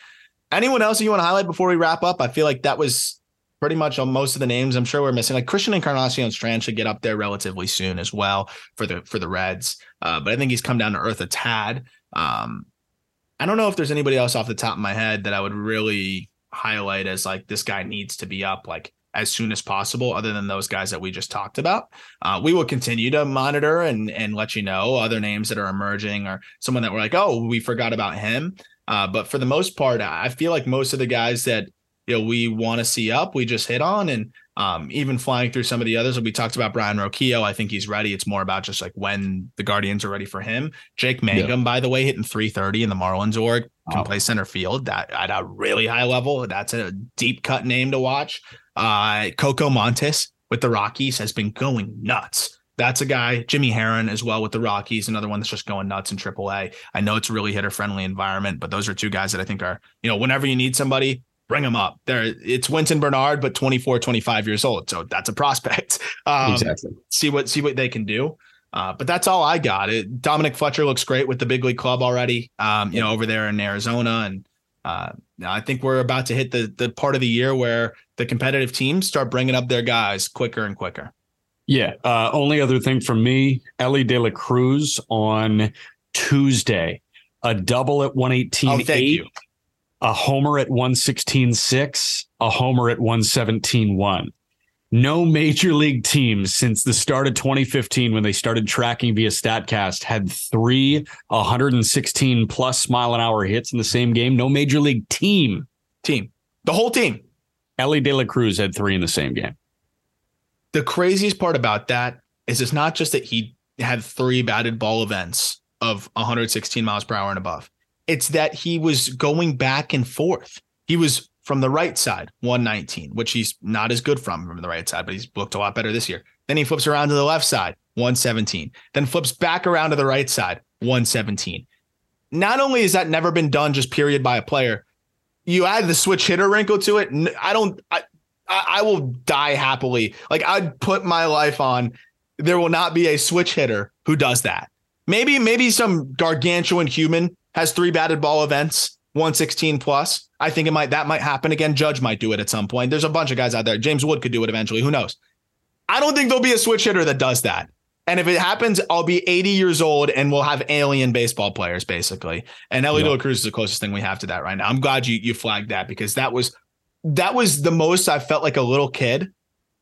Anyone else you want to highlight before we wrap up? I feel like that was pretty much on most of the names. I'm sure we're missing. Like Christian Encarnacion Strand should get up there relatively soon as well for the for the Reds. Uh, but I think he's come down to earth a tad. Um, I don't know if there's anybody else off the top of my head that I would really highlight as like this guy needs to be up like as soon as possible, other than those guys that we just talked about. Uh, we will continue to monitor and and let you know other names that are emerging or someone that we're like, oh, we forgot about him. Uh, but for the most part, I feel like most of the guys that you know we want to see up, we just hit on, and um, even flying through some of the others. We talked about Brayan Rocchio. I think he's ready. It's more about just like when the Guardians are ready for him. Jake Mangum, by the way, hitting 330 in the Marlins org, can Wow. play center field that at a really high level. That's a deep cut name to watch. Uh, Coco Montes with the Rockies has been going nuts. That's a guy, Jimmy Herron as well with the Rockies, another one that's just going nuts in AAA. I know it's a really hitter friendly environment, but those are two guys that I think are, you know, whenever you need somebody, bring them up. There, it's Wynton Bernard, but 24, 25 years old. So that's a prospect. [laughs] Um, exactly. see what see what they can do. Uh, but that's all I got. It, Dominic Fletcher looks great with the big league club already. Um, you know, over there in Arizona, and uh, now I think we're about to hit the the part of the year where the competitive teams start bringing up their guys quicker and quicker. Yeah. Uh, only other thing from me, Elly De La Cruz on Tuesday, a double at 118. Oh, thank you. a homer at 116.6, a homer at 117.1. No major league team since the start of 2015, when they started tracking via StatCast, had three 116 plus mile an hour hits in the same game. No major league team Team, the whole team. Elly De La Cruz had three in the same game. The craziest part about that is it's not just that he had three batted ball events of 116 miles per hour and above. It's that he was going back and forth. He was from the right side, 119, which he's not as good from from the right side, but he's looked a lot better this year. Then he flips around to the left side, 117. Then flips back around to the right side, 117. Not only has that never been done just period by a player, you add the switch hitter wrinkle to it. I don't, I, I will die happily. Like I'd put my life on. There will not be a switch hitter who does that. Maybe, maybe some gargantuan human has three batted ball events, 116 plus. I think it might that might happen again. Judge might do it at some point. There's a bunch of guys out there. James Wood could do it eventually. Who knows? I don't think there'll be a switch hitter that does that. And if it happens, I'll be 80 years old and we'll have alien baseball players, basically. And Elly yep. Cruz is the closest thing we have to that right now. I'm glad you you flagged that because that was that was the most I felt like a little kid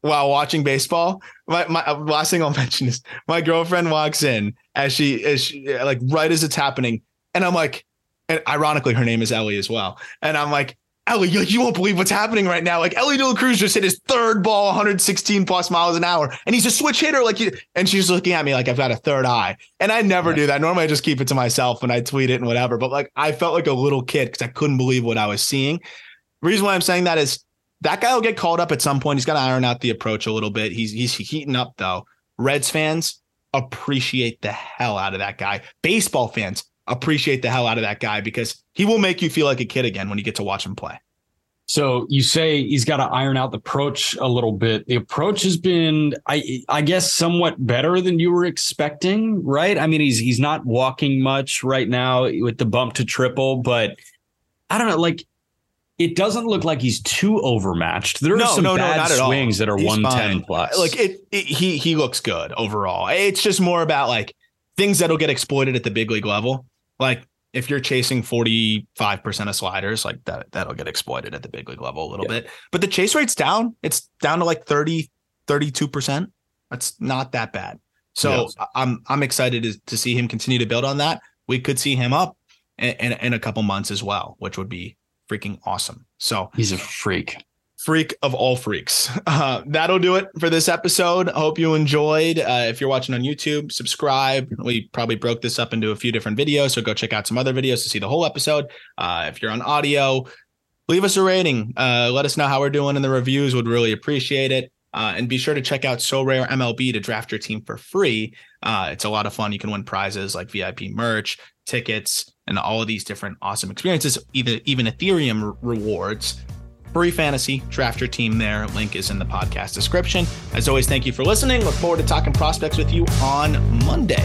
while watching baseball. My, my uh, last thing I'll [laughs] mention is my girlfriend walks in as she as she, like right as it's happening, and I'm like, and ironically, her name is Ellie as well, and I'm like, Ellie, you, you won't believe what's happening right now. Like Elly De La Cruz just hit his third ball, 116 plus miles an hour, and he's a switch hitter. Like, you, and she's looking at me like I've got a third eye, and I never yeah. do that. Normally, I just keep it to myself when I tweet it and whatever. But like, I felt like a little kid because I couldn't believe what I was seeing. The reason why I'm saying that is that guy will get called up at some point. He's got to iron out the approach a little bit. He's he's heating up though. Reds fans appreciate the hell out of that guy. Baseball fans appreciate the hell out of that guy because he will make you feel like a kid again when you get to watch him play. So you say he's got to iron out the approach a little bit. The approach has been, I, I guess, somewhat better than you were expecting, right? I mean, he's he's not walking much right now with the bump to triple, but I don't know, like it doesn't look like he's too overmatched. There are no, some no, bad no, swings that are 110 plus. Like it, it, he he looks good overall. It's just more about like things that'll get exploited at the big league level. Like if you're chasing 45% of sliders, like that that'll get exploited at the big league level a little yeah. bit. But the chase rate's down. It's down to like 30 32%. That's not that bad. So. I'm I'm excited to, to see him continue to build on that. We could see him up in, in, in a couple months as well, which would be freaking awesome. So he's a freak. Freak of all freaks. [laughs] Uh, that'll do it for this episode. I hope you enjoyed. Uh, if you're watching on YouTube, subscribe. We probably broke this up into a few different videos, so go check out some other videos to see the whole episode. Uh, if you're on audio, leave us a rating. Uh, let us know how we're doing in the reviews. Would really appreciate it. Uh, and be sure to check out Sorare MLB to draft your team for free. Uh, it's a lot of fun. You can win prizes like VIP merch, tickets, and all of these different awesome experiences, even even Ethereum rewards. Free fantasy, draft your team there. Link is in the podcast description. As always, thank you for listening. Look forward to talking prospects with you on Monday.